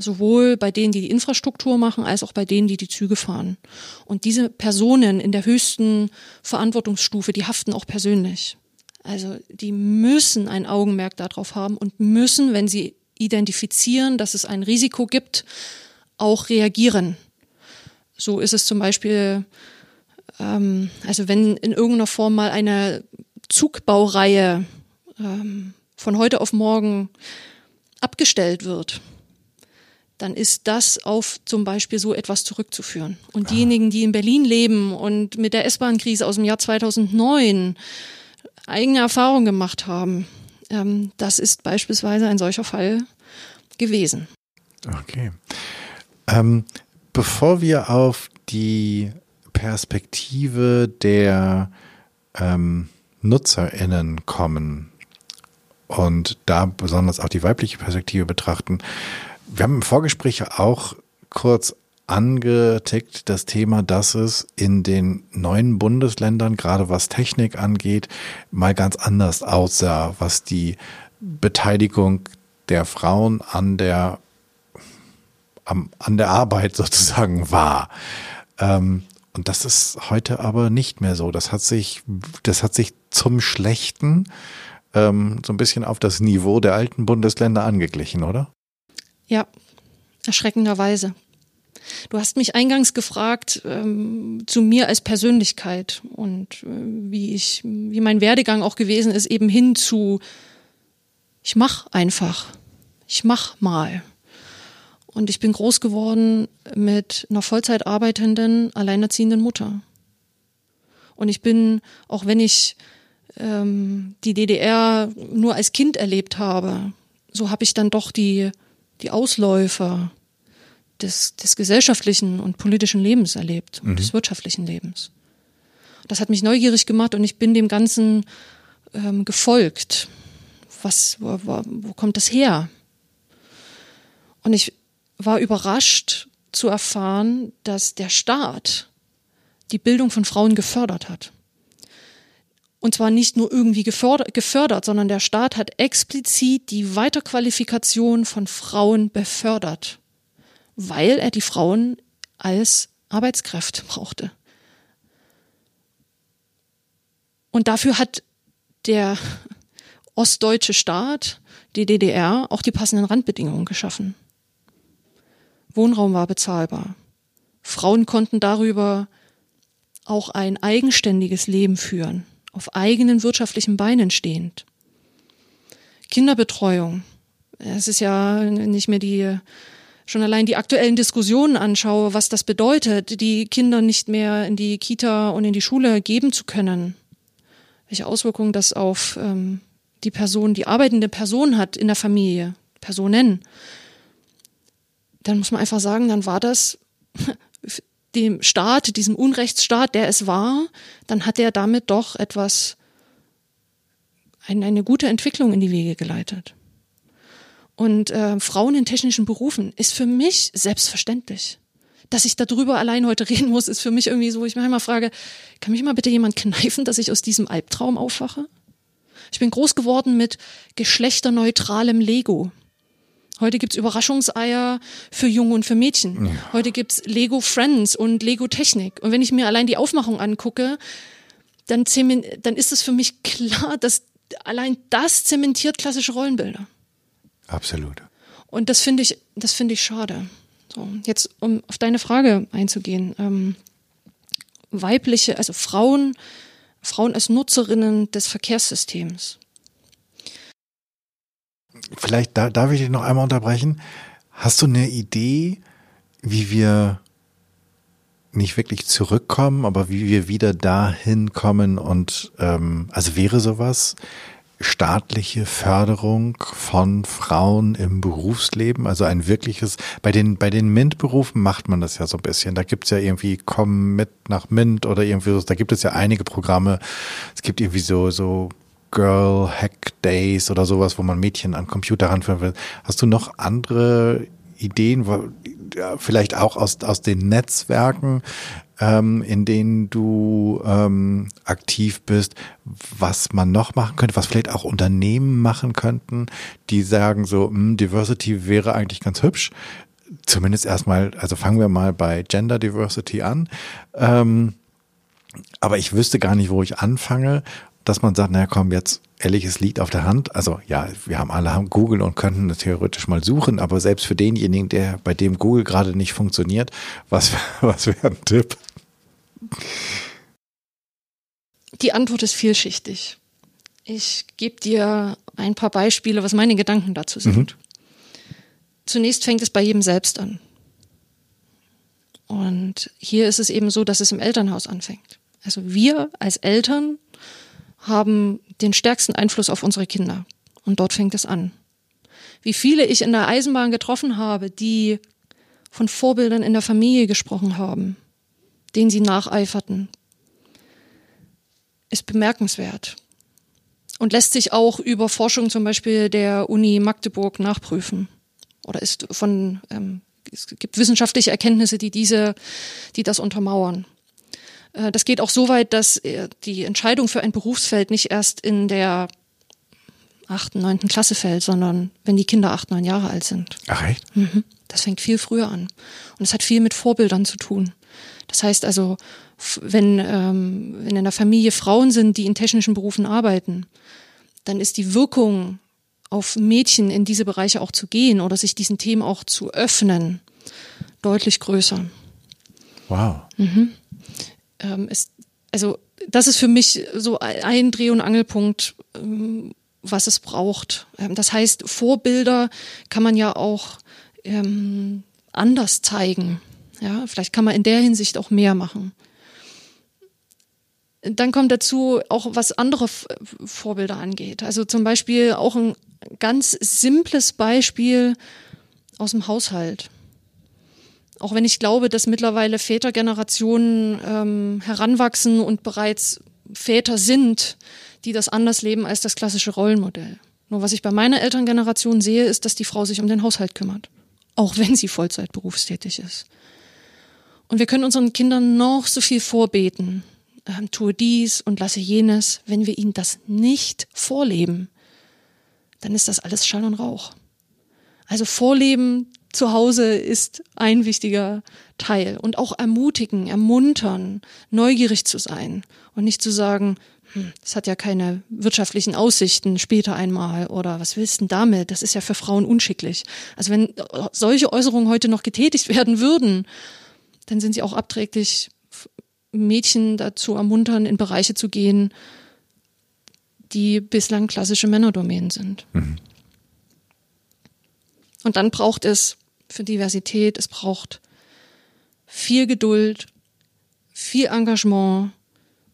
sowohl bei denen, die die Infrastruktur machen, als auch bei denen, die die Züge fahren. Und diese Personen in der höchsten Verantwortungsstufe, die haften auch persönlich. Also die müssen ein Augenmerk darauf haben und müssen, wenn sie identifizieren, dass es ein Risiko gibt, auch reagieren. So ist es zum Beispiel, ähm, also wenn in irgendeiner Form mal eine Zugbaureihe ähm, von heute auf morgen abgestellt wird, dann ist das auf zum Beispiel so etwas zurückzuführen. Und diejenigen, die in Berlin leben und mit der S-Bahn-Krise aus dem Jahr 2009 eigene Erfahrungen gemacht haben, ähm, das ist beispielsweise ein solcher Fall gewesen. Okay. Ähm, bevor wir auf die Perspektive der ähm, NutzerInnen kommen und da besonders auch die weibliche Perspektive betrachten, wir haben im Vorgespräch auch kurz angetickt das Thema, dass es in den neuen Bundesländern, gerade was Technik angeht, mal ganz anders aussah, was die Beteiligung der Frauen an der am, an der Arbeit sozusagen war. Ähm, und das ist heute aber nicht mehr so. Das hat sich, das hat sich zum Schlechten ähm, so ein bisschen auf das Niveau der alten Bundesländer angeglichen, oder? Ja, erschreckenderweise. Du hast mich eingangs gefragt ähm, zu mir als Persönlichkeit und äh, wie ich, wie mein Werdegang auch gewesen ist, eben hin zu ich mach einfach, ich mach mal. Und ich bin groß geworden mit einer Vollzeit arbeitenden, alleinerziehenden Mutter. Und ich bin, auch wenn ich ähm, die DDR nur als Kind erlebt habe, so habe ich dann doch die die Ausläufer des, des gesellschaftlichen und politischen Lebens erlebt und mhm. des wirtschaftlichen Lebens. Das hat mich neugierig gemacht und ich bin dem Ganzen ähm, gefolgt. Was, wo, wo, wo kommt das her? Und ich war überrascht zu erfahren, dass der Staat die Bildung von Frauen gefördert hat. Und zwar nicht nur irgendwie gefördert, gefördert, sondern der Staat hat explizit die Weiterqualifikation von Frauen befördert, weil er die Frauen als Arbeitskräfte brauchte. Und dafür hat der ostdeutsche Staat, die DDR, auch die passenden Randbedingungen geschaffen. Wohnraum war bezahlbar. Frauen konnten darüber auch ein eigenständiges Leben führen auf eigenen wirtschaftlichen Beinen stehend. Kinderbetreuung. Es ist ja nicht mehr die, schon allein die aktuellen Diskussionen anschaue, was das bedeutet, die Kinder nicht mehr in die Kita und in die Schule geben zu können. Welche Auswirkungen das auf ähm, die Person, die arbeitende Person hat in der Familie, Personen. Dann muss man einfach sagen, dann war das dem Staat, diesem Unrechtsstaat, der es war, dann hat er damit doch etwas, eine, eine gute Entwicklung in die Wege geleitet. Und äh, Frauen in technischen Berufen ist für mich selbstverständlich. Dass ich darüber allein heute reden muss, ist für mich irgendwie so, ich mich immer frage, kann mich mal bitte jemand kneifen, dass ich aus diesem Albtraum aufwache? Ich bin groß geworden mit geschlechterneutralem Lego. Heute gibt's Überraschungseier für Jungen und für Mädchen. Ja. Heute gibt's Lego Friends und Lego Technik. Und wenn ich mir allein die Aufmachung angucke, dann, dann ist es für mich klar, dass allein das zementiert klassische Rollenbilder. Absolut. Und das finde ich, das finde ich schade. So, jetzt um auf deine Frage einzugehen. Ähm, weibliche, also Frauen, Frauen als Nutzerinnen des Verkehrssystems. Vielleicht da, darf ich dich noch einmal unterbrechen. Hast du eine Idee, wie wir nicht wirklich zurückkommen, aber wie wir wieder dahin kommen und ähm, also wäre sowas staatliche Förderung von Frauen im Berufsleben, also ein wirkliches, bei den, bei den MINT-Berufen macht man das ja so ein bisschen. Da gibt's ja irgendwie Komm mit nach MINT oder irgendwie so, da gibt es ja einige Programme. Es gibt irgendwie so, so Girl Hack Days oder sowas, wo man Mädchen an Computer ranführen will. Hast du noch andere Ideen, wo- ja, vielleicht auch aus, aus den Netzwerken, ähm, in denen du ähm, aktiv bist, was man noch machen könnte, was vielleicht auch Unternehmen machen könnten, die sagen so, hm, Diversity wäre eigentlich ganz hübsch. Zumindest erstmal, also fangen wir mal bei Gender Diversity an. Ähm, aber ich wüsste gar nicht, wo ich anfange, dass man sagt, naja, komm, jetzt ehrlich, es liegt auf der Hand. Also ja, wir haben alle haben Google und könnten das theoretisch mal suchen, aber selbst für denjenigen, der bei dem Google gerade nicht funktioniert, was, was wäre ein Tipp? Die Antwort ist vielschichtig. Ich gebe dir ein paar Beispiele, was meine Gedanken dazu sind. Zunächst fängt es bei jedem selbst an. Und hier ist es eben so, dass es im Elternhaus anfängt. Also wir als Eltern haben den stärksten Einfluss auf unsere Kinder. Und dort fängt es an. Wie viele ich in der Eisenbahn getroffen habe, die von Vorbildern in der Familie gesprochen haben, denen sie nacheiferten, ist bemerkenswert und lässt sich auch über Forschung zum Beispiel der Uni Magdeburg nachprüfen oder ist von ähm, es gibt wissenschaftliche Erkenntnisse, die diese, die das untermauern. Äh, Das geht auch so weit, dass äh, die Entscheidung für ein Berufsfeld nicht erst in der achten, neunten Klasse fällt, sondern wenn die Kinder acht, neun Jahre alt sind. Ach echt? Mhm. Das fängt viel früher an. Und es hat viel mit Vorbildern zu tun. Das heißt also, wenn, ähm, wenn in der Familie Frauen sind, die in technischen Berufen arbeiten, dann ist die Wirkung auf Mädchen in diese Bereiche auch zu gehen oder sich diesen Themen auch zu öffnen deutlich größer. Wow. Ähm, ist, also das ist für mich so ein Dreh- und Angelpunkt, ähm, was es braucht. Ähm, das heißt, Vorbilder kann man ja auch ähm, anders zeigen. Ja, vielleicht kann man in der Hinsicht auch mehr machen. Dann kommt dazu auch, was andere Vorbilder angeht. Also zum Beispiel auch ein ganz simples Beispiel aus dem Haushalt. Auch wenn ich glaube, dass mittlerweile Vätergenerationen ähm, heranwachsen und bereits Väter sind, die das anders leben als das klassische Rollenmodell. Nur was ich bei meiner Elterngeneration sehe, ist, dass die Frau sich um den Haushalt kümmert. Auch wenn sie Vollzeit berufstätig ist. Und wir können unseren Kindern noch so viel vorbeten. Ähm, tue dies und lasse jenes. Wenn wir ihnen das nicht vorleben, dann ist das alles Schall und Rauch. Also Vorleben zu Hause ist ein wichtiger Teil und auch ermutigen, ermuntern, neugierig zu sein und nicht zu sagen, hm, das hat ja keine wirtschaftlichen Aussichten später einmal oder was willst du denn damit? Das ist ja für Frauen unschicklich. Also wenn solche Äußerungen heute noch getätigt werden würden, dann sind sie auch abträglich, Mädchen dazu ermuntern, in Bereiche zu gehen, die bislang klassische Männerdomänen sind. Und dann braucht es für Diversität, es braucht viel Geduld, viel Engagement,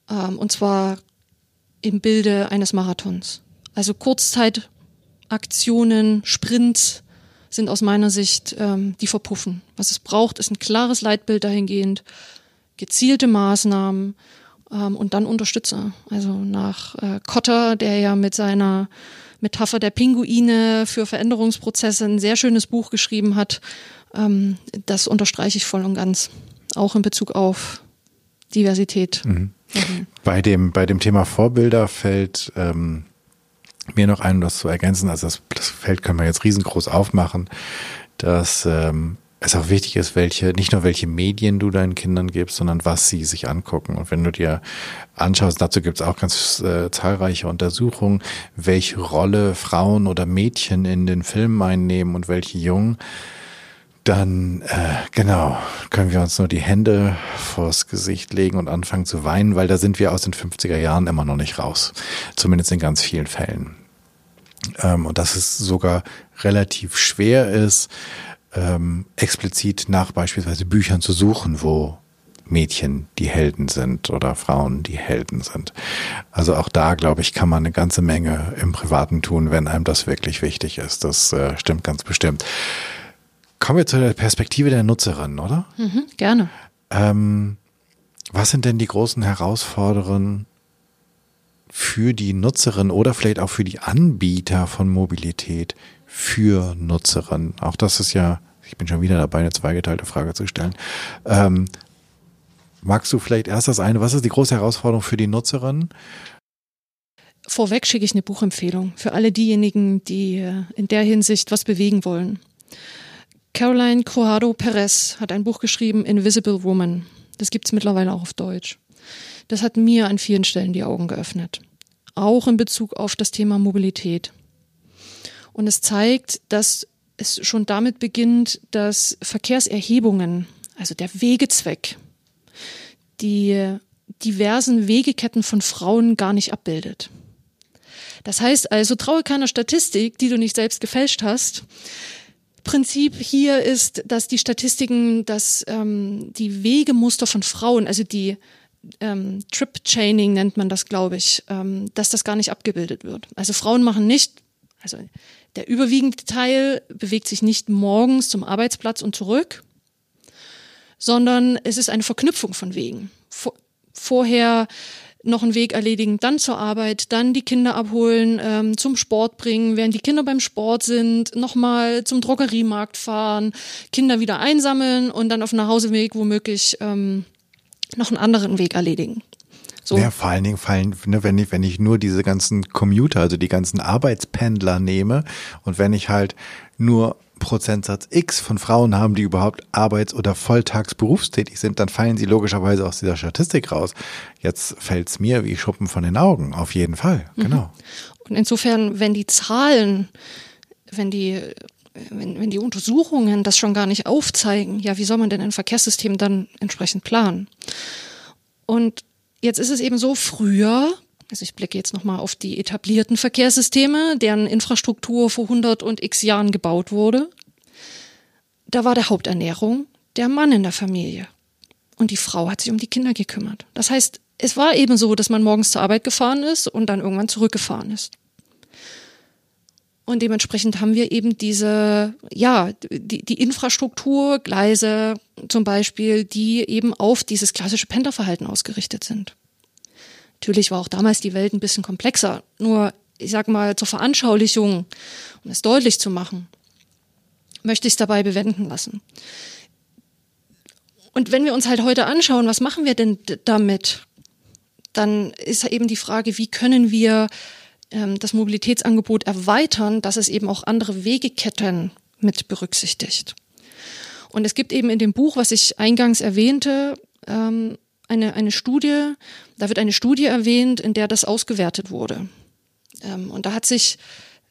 ähm, und zwar im Bilde eines Marathons. Also Kurzzeitaktionen, Sprints sind aus meiner Sicht ähm, die verpuffen. Was es braucht, ist ein klares Leitbild dahingehend, gezielte Maßnahmen ähm, und dann Unterstützer. Also nach äh, Kotter, der ja mit seiner Metapher der Pinguine für Veränderungsprozesse ein sehr schönes Buch geschrieben hat, ähm, das unterstreiche ich voll und ganz. Auch in Bezug auf Diversität. Bei dem, bei dem Thema Vorbilder fällt ähm, mir noch ein, um das zu ergänzen, also das, das Feld können wir jetzt riesengroß aufmachen, dass ähm, es auch wichtig ist, welche, nicht nur welche Medien du deinen Kindern gibst, sondern was sie sich angucken. Und wenn du dir anschaust, dazu gibt es auch ganz äh, zahlreiche Untersuchungen, welche Rolle Frauen oder Mädchen in den Filmen einnehmen und welche Jungen, dann äh, genau können wir uns nur die Hände vors Gesicht legen und anfangen zu weinen, weil da sind wir aus den 50er Jahren immer noch nicht raus. Zumindest in ganz vielen Fällen. Ähm, und dass es sogar relativ schwer ist, ähm, explizit nach beispielsweise Büchern zu suchen, wo Mädchen die Helden sind oder Frauen die Helden sind. Also auch da, glaube ich, kann man eine ganze Menge im Privaten tun, wenn einem das wirklich wichtig ist. Das äh, stimmt ganz bestimmt. Kommen wir zu der Perspektive der Nutzerin, oder? Mhm, gerne. Ähm, was sind denn die großen Herausforderungen für die Nutzerin oder vielleicht auch für die Anbieter von Mobilität für Nutzerinnen? Auch das ist ja, ich bin schon wieder dabei, eine zweigeteilte Frage zu stellen. Ähm, magst du vielleicht erst das eine, was ist die große Herausforderung für die Nutzerinnen? Vorweg schicke ich eine Buchempfehlung für alle diejenigen, die äh, in der Hinsicht was bewegen wollen. Caroline Crujado Perez hat ein Buch geschrieben, Invisible Woman. Das gibt es mittlerweile auch auf Deutsch. Das hat mir an vielen Stellen die Augen geöffnet. Auch in Bezug auf das Thema Mobilität. Und es zeigt, dass es schon damit beginnt, dass Verkehrserhebungen, also der Wegezweck, die diversen Wegeketten von Frauen gar nicht abbildet. Das heißt also, traue keiner Statistik, die du nicht selbst gefälscht hast. Prinzip hier ist, dass die Statistiken, dass ähm, die Wegemuster von Frauen, also die ähm, Trip Chaining nennt man das, glaube ich, ähm, dass das gar nicht abgebildet wird. Also Frauen machen nicht, also der überwiegende Teil bewegt sich nicht morgens zum Arbeitsplatz und zurück, sondern es ist eine Verknüpfung von Wegen. Vor, vorher noch einen Weg erledigen, dann zur Arbeit, dann die Kinder abholen, ähm, zum Sport bringen, während die Kinder beim Sport sind, nochmal zum Drogeriemarkt fahren, Kinder wieder einsammeln und dann auf dem Nachhauseweg womöglich ähm, noch einen anderen Weg erledigen. So. Ja, vor allen Dingen fallen, ne, wenn ich, wenn ich nur diese ganzen Commuter, also die ganzen Arbeitspendler nehme und wenn ich halt nur Prozentsatz X von Frauen haben, die überhaupt arbeits- oder volltags berufstätig sind, dann fallen sie logischerweise aus dieser Statistik raus. Jetzt fällt es mir wie Schuppen von den Augen, auf jeden Fall, mhm. genau. Und insofern, wenn die Zahlen, wenn die wenn, wenn die Untersuchungen das schon gar nicht aufzeigen, ja, wie soll man denn ein Verkehrssystem dann entsprechend planen? Und jetzt ist es eben so, früher also ich blicke jetzt nochmal auf die etablierten Verkehrssysteme, deren Infrastruktur vor 100 und x Jahren gebaut wurde. Da war der Haupternährung der Mann in der Familie. Und die Frau hat sich um die Kinder gekümmert. Das heißt, es war eben so, dass man morgens zur Arbeit gefahren ist und dann irgendwann zurückgefahren ist. Und dementsprechend haben wir eben diese, ja, die, die Infrastruktur, Gleise zum Beispiel, die eben auf dieses klassische Pendlerverhalten ausgerichtet sind. Natürlich war auch damals die Welt ein bisschen komplexer. Nur, ich sag mal, zur Veranschaulichung, um es deutlich zu machen, möchte ich es dabei bewenden lassen. Und wenn wir uns halt heute anschauen, was machen wir denn damit? Dann ist eben die Frage, wie können wir ähm, das Mobilitätsangebot erweitern, dass es eben auch andere Wegeketten mit berücksichtigt. Und es gibt eben in dem Buch, was ich eingangs erwähnte, ähm, eine, eine Studie, da wird eine Studie erwähnt, in der das ausgewertet wurde. Ähm, und da hat sich,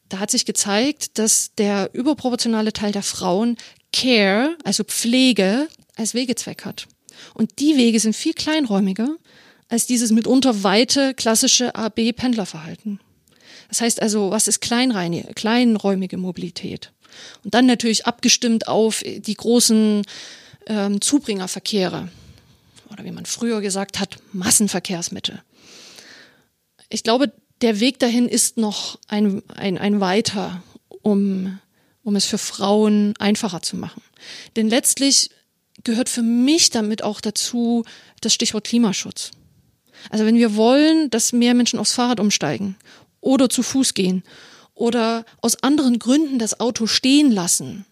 da hat sich gezeigt, dass der überproportionale Teil der Frauen Care, also Pflege, als Wegezweck hat. Und die Wege sind viel kleinräumiger als dieses mitunter weite klassische AB-Pendlerverhalten. Das heißt also, was ist kleinräumige Mobilität? Und dann natürlich abgestimmt auf die großen ähm, Zubringerverkehre oder wie man früher gesagt hat, Massenverkehrsmittel. Ich glaube, der Weg dahin ist noch ein, ein, ein weiter, um, um es für Frauen einfacher zu machen. Denn letztlich gehört für mich damit auch dazu das Stichwort Klimaschutz. Also wenn wir wollen, dass mehr Menschen aufs Fahrrad umsteigen oder zu Fuß gehen oder aus anderen Gründen das Auto stehen lassen,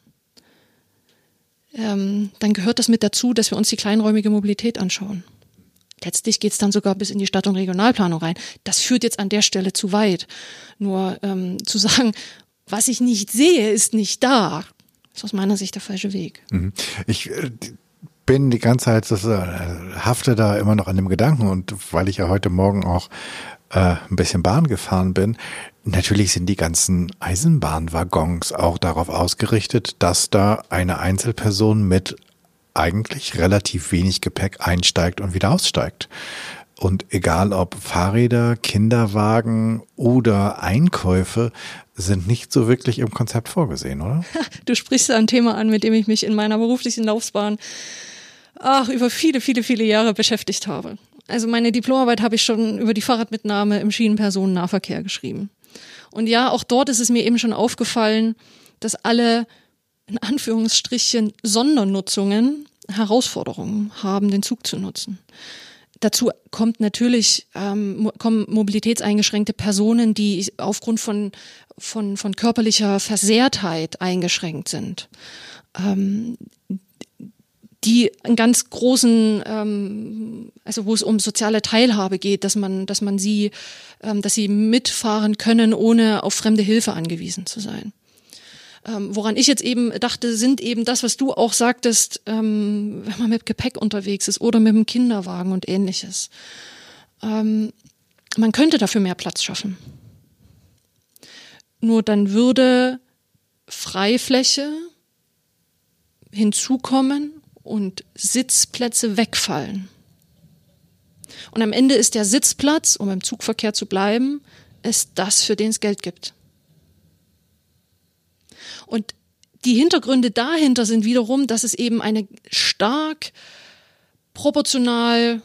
ähm, dann gehört das mit dazu, dass wir uns die kleinräumige Mobilität anschauen. Letztlich geht's dann sogar bis in die Stadt- und Regionalplanung rein. Das führt jetzt an der Stelle zu weit. Nur ähm, zu sagen, was ich nicht sehe, ist nicht da, ist aus meiner Sicht der falsche Weg. Mhm. Ich äh, bin die ganze Zeit, das, äh, hafte da immer noch an dem Gedanken und weil ich ja heute Morgen auch äh, ein bisschen Bahn gefahren bin, natürlich sind die ganzen Eisenbahnwaggons auch darauf ausgerichtet, dass da eine Einzelperson mit eigentlich relativ wenig Gepäck einsteigt und wieder aussteigt. Und egal ob Fahrräder, Kinderwagen oder Einkäufe sind nicht so wirklich im Konzept vorgesehen, oder? Du sprichst ein Thema an, mit dem ich mich in meiner beruflichen Laufbahn ach, über viele, viele, viele Jahre beschäftigt habe. Also meine Diplomarbeit habe ich schon über die Fahrradmitnahme im Schienenpersonennahverkehr geschrieben. Und ja, auch dort ist es mir eben schon aufgefallen, dass alle in Anführungsstrichen Sondernutzungen Herausforderungen haben, den Zug zu nutzen. Dazu kommt natürlich ähm, kommen mobilitätseingeschränkte Personen, die aufgrund von von von körperlicher Versehrtheit eingeschränkt sind. Ähm, die einen ganz großen, ähm, also wo es um soziale Teilhabe geht, dass man, dass man sie, ähm, dass sie mitfahren können, ohne auf fremde Hilfe angewiesen zu sein. Ähm, woran ich jetzt eben dachte, sind eben das, was du auch sagtest, ähm, wenn man mit Gepäck unterwegs ist oder mit dem Kinderwagen und ähnliches. Ähm, man könnte dafür mehr Platz schaffen. Nur dann würde Freifläche hinzukommen und Sitzplätze wegfallen. Und am Ende ist der Sitzplatz, um im Zugverkehr zu bleiben, ist das, für den es Geld gibt. Und die Hintergründe dahinter sind wiederum, dass es eben eine stark proportional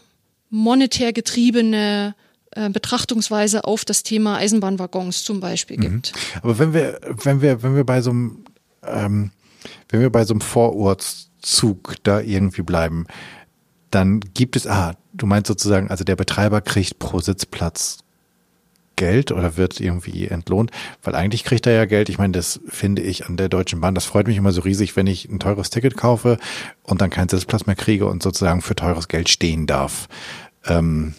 monetär getriebene äh, Betrachtungsweise auf das Thema Eisenbahnwaggons zum Beispiel gibt. Mhm. Aber wenn wir, wenn wir, wenn wir bei so einem, ähm, wenn wir bei so einem Vorortszug da irgendwie bleiben, dann gibt es, ah, du meinst sozusagen, also der Betreiber kriegt pro Sitzplatz Geld oder wird irgendwie entlohnt, weil eigentlich kriegt er ja Geld. Ich meine, das finde ich an der Deutschen Bahn, das freut mich immer so riesig, wenn ich ein teures Ticket kaufe und dann keinen Sitzplatz mehr kriege und sozusagen für teures Geld stehen darf. Ähm,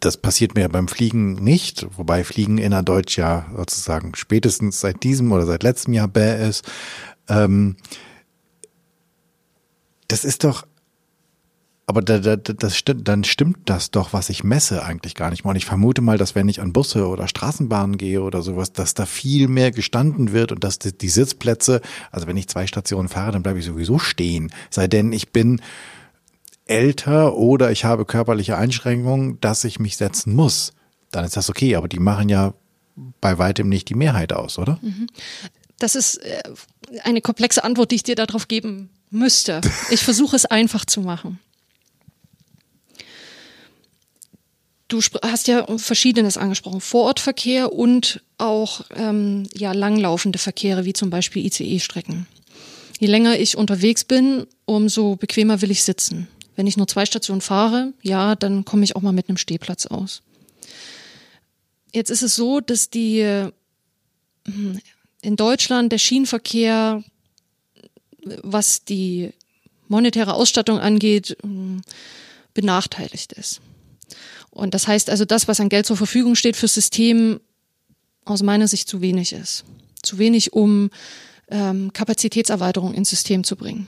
das passiert mir beim Fliegen nicht, wobei Fliegen innerdeutsch ja sozusagen spätestens seit diesem oder seit letztem Jahr bäh ist. Ähm, das ist doch aber da, da, das stimmt, dann stimmt das doch, was ich messe, eigentlich gar nicht mal. Und ich vermute mal, dass wenn ich an Busse oder Straßenbahnen gehe oder sowas, dass da viel mehr gestanden wird und dass die, die Sitzplätze, also wenn ich zwei Stationen fahre, dann bleibe ich sowieso stehen. Sei denn, ich bin älter oder ich habe körperliche Einschränkungen, dass ich mich setzen muss. Dann ist das okay, aber die machen ja bei weitem nicht die Mehrheit aus, oder? Mhm. Das ist äh, eine komplexe Antwort, die ich dir darauf geben müsste. Ich versuche es einfach zu machen. Du hast ja Verschiedenes angesprochen, Vorortverkehr und auch ähm, ja, langlaufende Verkehre, wie zum Beispiel ICE-Strecken. Je länger ich unterwegs bin, umso bequemer will ich sitzen. Wenn ich nur zwei Stationen fahre, ja, dann komme ich auch mal mit einem Stehplatz aus. Jetzt ist es so, dass die hm, in Deutschland der Schienenverkehr, was die monetäre Ausstattung angeht, hm, benachteiligt ist. Und das heißt also, das, was an Geld zur Verfügung steht fürs System, aus meiner Sicht zu wenig ist. Zu wenig, um ähm, Kapazitätserweiterung ins System zu bringen.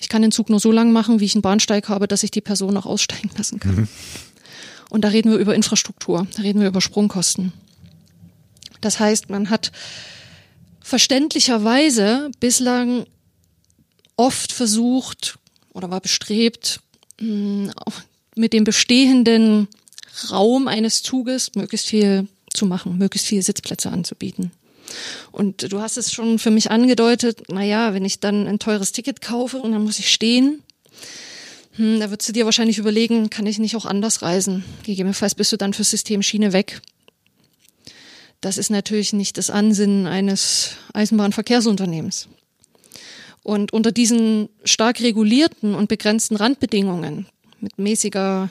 Ich kann den Zug nur so lang machen, wie ich einen Bahnsteig habe, dass ich die Person auch aussteigen lassen kann. Mhm. Und da reden wir über Infrastruktur, da reden wir über Sprungkosten. Das heißt, man hat verständlicherweise bislang oft versucht oder war bestrebt, mit dem bestehenden Raum eines Zuges möglichst viel zu machen, möglichst viele Sitzplätze anzubieten. Und du hast es schon für mich angedeutet, naja, wenn ich dann ein teures Ticket kaufe und dann muss ich stehen, hm, da würdest du dir wahrscheinlich überlegen, kann ich nicht auch anders reisen? Gegebenenfalls bist du dann fürs System Schiene weg. Das ist natürlich nicht das Ansinnen eines Eisenbahnverkehrsunternehmens. Und unter diesen stark regulierten und begrenzten Randbedingungen mit mäßiger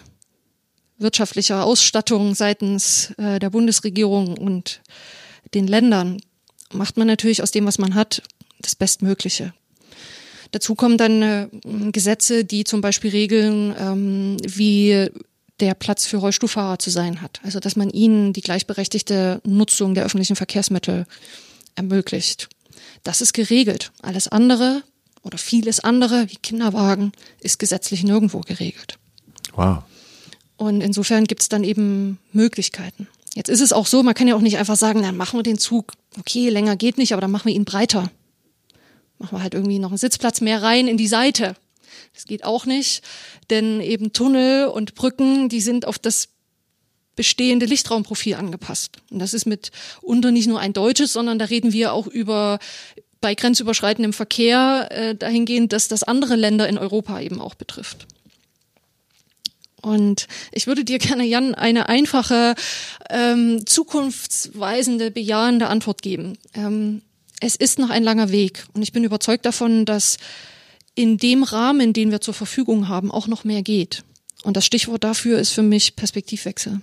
wirtschaftlicher Ausstattung seitens äh, der Bundesregierung und den Ländern macht man natürlich aus dem, was man hat, das Bestmögliche. Dazu kommen dann äh, Gesetze, die zum Beispiel regeln, ähm, wie der Platz für Rollstuhlfahrer zu sein hat. Also dass man ihnen die gleichberechtigte Nutzung der öffentlichen Verkehrsmittel ermöglicht. Das ist geregelt. Alles andere oder vieles andere, wie Kinderwagen, ist gesetzlich nirgendwo geregelt. Wow. Und insofern gibt es dann eben Möglichkeiten. Jetzt ist es auch so, man kann ja auch nicht einfach sagen, dann machen wir den Zug, okay, länger geht nicht, aber dann machen wir ihn breiter. Machen wir halt irgendwie noch einen Sitzplatz mehr rein in die Seite. Das geht auch nicht, denn eben Tunnel und Brücken, die sind auf das bestehende Lichtraumprofil angepasst. Und das ist mit unter nicht nur ein deutsches, sondern da reden wir auch über bei grenzüberschreitendem Verkehr äh, dahingehend, dass das andere Länder in Europa eben auch betrifft. Und ich würde dir gerne, Jan, eine einfache, ähm, zukunftsweisende, bejahende Antwort geben. Ähm, es ist noch ein langer Weg und ich bin überzeugt davon, dass in dem Rahmen, den wir zur Verfügung haben, auch noch mehr geht. Und das Stichwort dafür ist für mich Perspektivwechsel.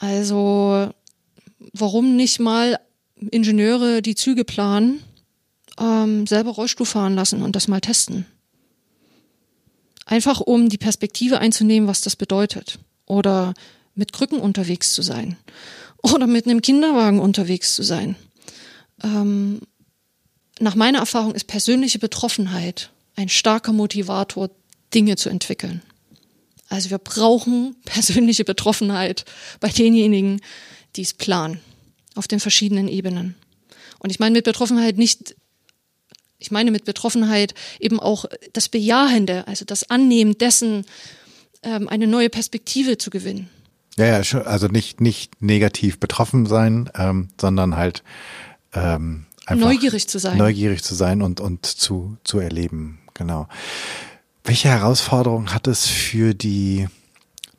Also warum nicht mal Ingenieure, die Züge planen, ähm, selber Rollstuhl fahren lassen und das mal testen? Einfach um die Perspektive einzunehmen, was das bedeutet. Oder mit Krücken unterwegs zu sein. Oder mit einem Kinderwagen unterwegs zu sein. Ähm, nach meiner Erfahrung ist persönliche Betroffenheit ein starker Motivator, Dinge zu entwickeln. Also wir brauchen persönliche Betroffenheit bei denjenigen, die es planen, auf den verschiedenen Ebenen. Und ich meine mit Betroffenheit nicht ich meine mit Betroffenheit eben auch das Bejahende, also das Annehmen dessen, ähm, eine neue Perspektive zu gewinnen. Ja, ja, also nicht, nicht negativ betroffen sein, ähm, sondern halt ähm, einfach neugierig zu sein. Neugierig zu sein und, und zu, zu erleben, genau. Welche Herausforderung hat es für die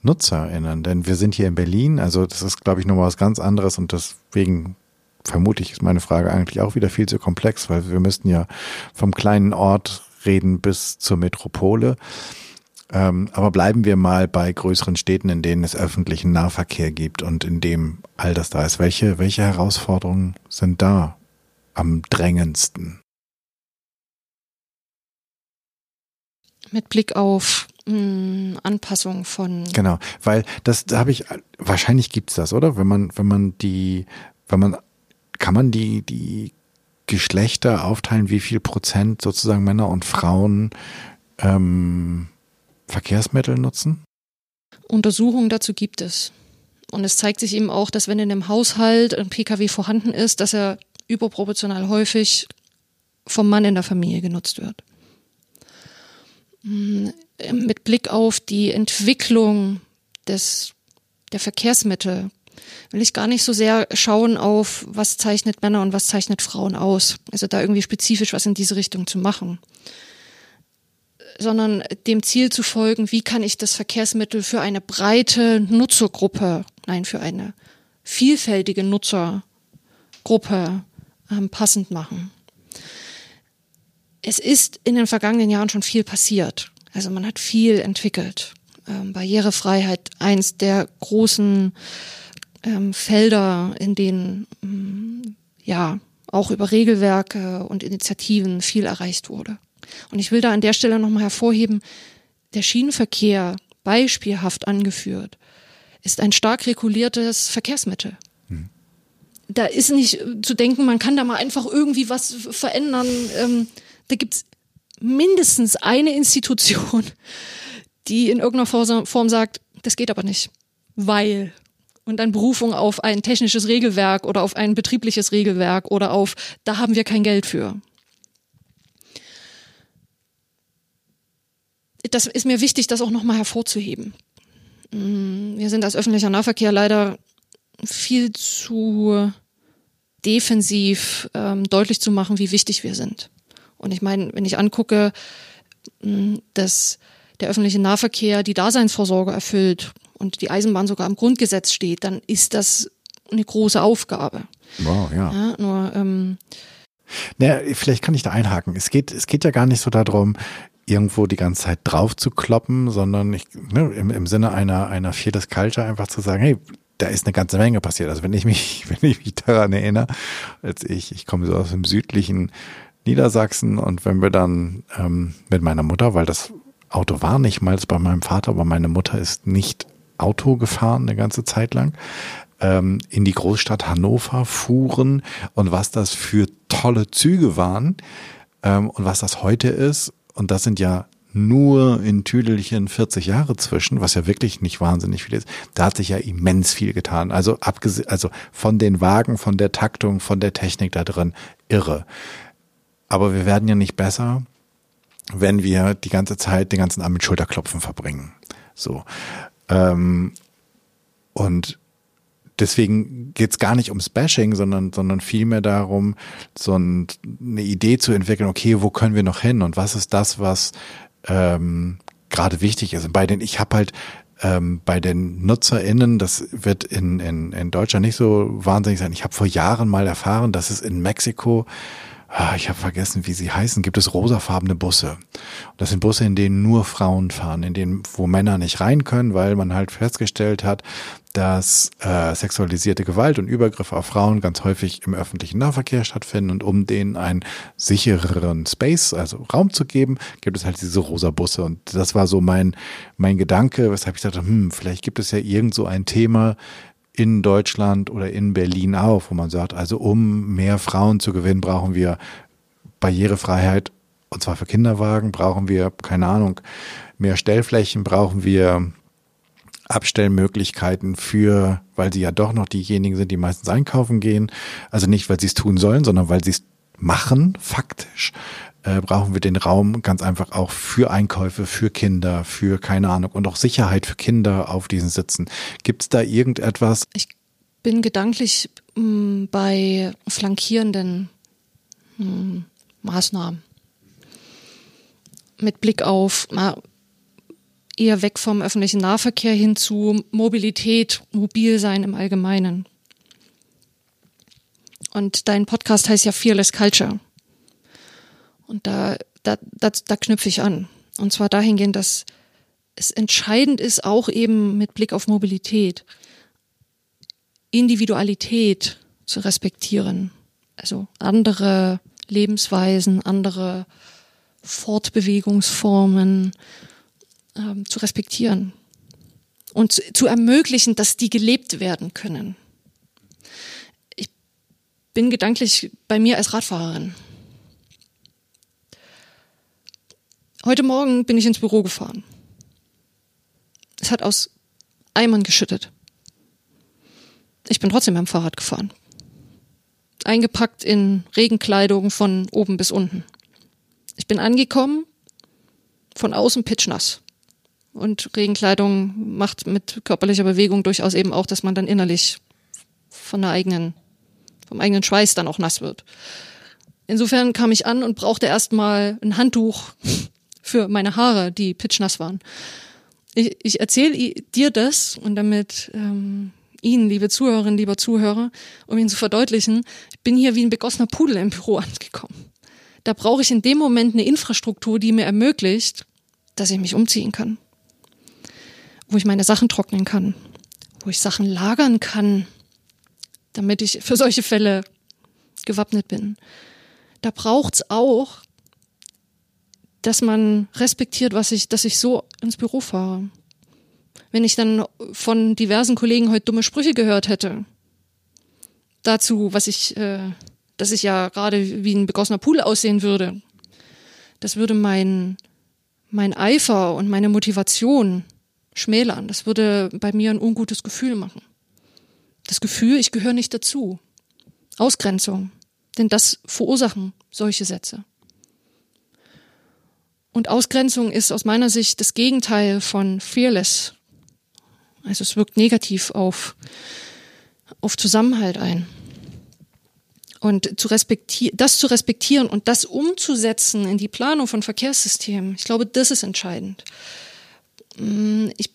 NutzerInnen? Denn wir sind hier in Berlin, also das ist, glaube ich, nochmal was ganz anderes und deswegen vermutlich ist meine Frage eigentlich auch wieder viel zu komplex, weil wir müssten ja vom kleinen Ort reden bis zur Metropole. Ähm, aber bleiben wir mal bei größeren Städten, in denen es öffentlichen Nahverkehr gibt und in dem all das da ist. Welche, welche Herausforderungen sind da am drängendsten? Mit Blick auf mh, hm, Anpassung von. Genau, weil das da habe ich, wahrscheinlich gibt's das, oder? Wenn man, wenn man die, wenn man kann man die, die Geschlechter aufteilen, wie viel Prozent sozusagen Männer und Frauen ähm, Verkehrsmittel nutzen? Untersuchungen dazu gibt es. Und es zeigt sich eben auch, dass wenn in einem Haushalt ein Pkw vorhanden ist, dass er überproportional häufig vom Mann in der Familie genutzt wird. Mit Blick auf die Entwicklung des, der Verkehrsmittel will ich gar nicht so sehr schauen auf, was zeichnet Männer und was zeichnet Frauen aus. Also da irgendwie spezifisch was in diese Richtung zu machen. Sondern dem Ziel zu folgen, wie kann ich das Verkehrsmittel für eine breite Nutzergruppe, nein, für eine vielfältige Nutzergruppe ähm, passend machen. Es ist in den vergangenen Jahren schon viel passiert. Also man hat viel entwickelt. Ähm, Barrierefreiheit, eins der großen ähm, Felder, in denen ähm, ja auch über Regelwerke und Initiativen viel erreicht wurde. Und ich will da an der Stelle nochmal hervorheben, der Schienenverkehr, beispielhaft angeführt, ist ein stark reguliertes Verkehrsmittel. Hm. Da ist nicht zu denken, man kann da mal einfach irgendwie was verändern. Ähm, da gibt's mindestens eine Institution, die in irgendeiner Form sagt, das geht aber nicht, weil und dann Berufung auf ein technisches Regelwerk oder auf ein betriebliches Regelwerk oder auf, da haben wir kein Geld für. Das ist mir wichtig, das auch nochmal hervorzuheben. Mm, wir sind als öffentlicher Nahverkehr leider viel zu defensiv ähm, deutlich zu machen, wie wichtig wir sind. Und ich meine, wenn ich angucke, mm, dass der öffentliche Nahverkehr die Daseinsvorsorge erfüllt und die Eisenbahn sogar im Grundgesetz steht, dann ist das eine große Aufgabe. Wow, ja. ja nur, ähm, naja, vielleicht kann ich da einhaken. Es geht, es geht ja gar nicht so darum, irgendwo die ganze Zeit drauf zu kloppen, sondern ich, ne, im, im Sinne einer, einer Fearless Culture einfach zu sagen, hey, da ist eine ganze Menge passiert. Also wenn ich mich, wenn ich mich daran erinnere, als ich, ich komme so aus dem südlichen Niedersachsen und wenn wir dann ähm, mit meiner Mutter, weil das Auto war nicht mal bei meinem Vater, aber meine Mutter ist nicht Auto gefahren eine ganze Zeit lang, ähm, in die Großstadt Hannover fuhren und was das für tolle Züge waren ähm, und was das heute ist. Und das sind ja nur in Tüdelchen 40 Jahre zwischen, was ja wirklich nicht wahnsinnig viel ist. Da hat sich ja immens viel getan. Also abgesehen, also von den Wagen, von der Taktung, von der Technik da drin, irre. Aber wir werden ja nicht besser, wenn wir die ganze Zeit den ganzen Abend mit Schulterklopfen verbringen. So. Ähm, und deswegen geht's gar nicht ums Bashing, sondern, sondern vielmehr darum, so ein, eine Idee zu entwickeln, okay, wo können wir noch hin und was ist das, was ähm, gerade wichtig ist. Und bei den, ich habe halt ähm, bei den NutzerInnen, das wird in, in, in Deutschland nicht so wahnsinnig sein. Ich habe vor Jahren mal erfahren, dass es in Mexiko ich habe vergessen, wie sie heißen, gibt es rosafarbene Busse. Das sind Busse, in denen nur Frauen fahren, in denen, wo Männer nicht rein können, weil man halt festgestellt hat, dass äh, sexualisierte Gewalt und Übergriffe auf Frauen ganz häufig im öffentlichen Nahverkehr stattfinden. Und um denen einen sichereren Space, also Raum zu geben, gibt es halt diese rosa Busse. Und das war so mein mein Gedanke, weshalb ich dachte, hm, vielleicht gibt es ja irgend so ein Thema, in Deutschland oder in Berlin auch, wo man sagt, also um mehr Frauen zu gewinnen, brauchen wir Barrierefreiheit und zwar für Kinderwagen, brauchen wir, keine Ahnung, mehr Stellflächen, brauchen wir Abstellmöglichkeiten für, weil sie ja doch noch diejenigen sind, die meistens einkaufen gehen. Also nicht, weil sie es tun sollen, sondern weil sie es machen, faktisch äh, brauchen wir den Raum ganz einfach auch für Einkäufe, für Kinder, für keine Ahnung und auch Sicherheit für Kinder auf diesen Sitzen. Gibt es da irgendetwas? Ich bin gedanklich mh, mm, bei flankierenden mh, mm, Maßnahmen mit Blick auf na, eher weg vom öffentlichen Nahverkehr hin zu Mobilität, Mobilsein im Allgemeinen. Und dein Podcast heißt ja Fearless Culture. Und da, da, da, da knüpfe ich an. Und zwar dahingehend, dass es entscheidend ist, auch eben mit Blick auf Mobilität, Individualität zu respektieren. Also andere Lebensweisen, andere Fortbewegungsformen ähm, zu respektieren und zu, zu ermöglichen, dass die gelebt werden können. Ich bin gedanklich bei mir als Radfahrerin. Heute Morgen bin ich ins Büro gefahren. Es hat aus Eimern geschüttet. Ich bin trotzdem beim Fahrrad gefahren. Eingepackt in Regenkleidung von oben bis unten. Ich bin angekommen, von außen pitchnass. Und Regenkleidung macht mit körperlicher Bewegung durchaus eben auch, dass man dann innerlich von der eigenen, vom eigenen Schweiß dann auch nass wird. Insofern kam ich an und brauchte erstmal ein Handtuch für meine Haare, die pitchnass waren. Ich, ich erzähle dir das und damit ähm, Ihnen, liebe Zuhörerinnen, lieber Zuhörer, um Ihnen zu verdeutlichen, ich bin hier wie ein begossener Pudel im Büro angekommen. Da brauche ich in dem Moment eine Infrastruktur, die mir ermöglicht, dass ich mich umziehen kann. Wo ich meine Sachen trocknen kann. Wo ich Sachen lagern kann, damit ich für solche Fälle gewappnet bin. Da braucht's auch dass man respektiert, was ich, dass ich so ins Büro fahre. Wenn ich dann von diversen Kollegen heute dumme Sprüche gehört hätte, dazu, was ich, äh, dass ich ja gerade wie ein begossener Pool aussehen würde, das würde mein, mein Eifer und meine Motivation schmälern. Das würde bei mir ein ungutes Gefühl machen. Das Gefühl, ich gehöre nicht dazu. Ausgrenzung. Denn das verursachen solche Sätze. Und Ausgrenzung ist aus meiner Sicht das Gegenteil von fearless. Also es wirkt negativ auf, auf Zusammenhalt ein. Und zu respektieren, das zu respektieren und das umzusetzen in die Planung von Verkehrssystemen, ich glaube, das ist entscheidend. Mm, ich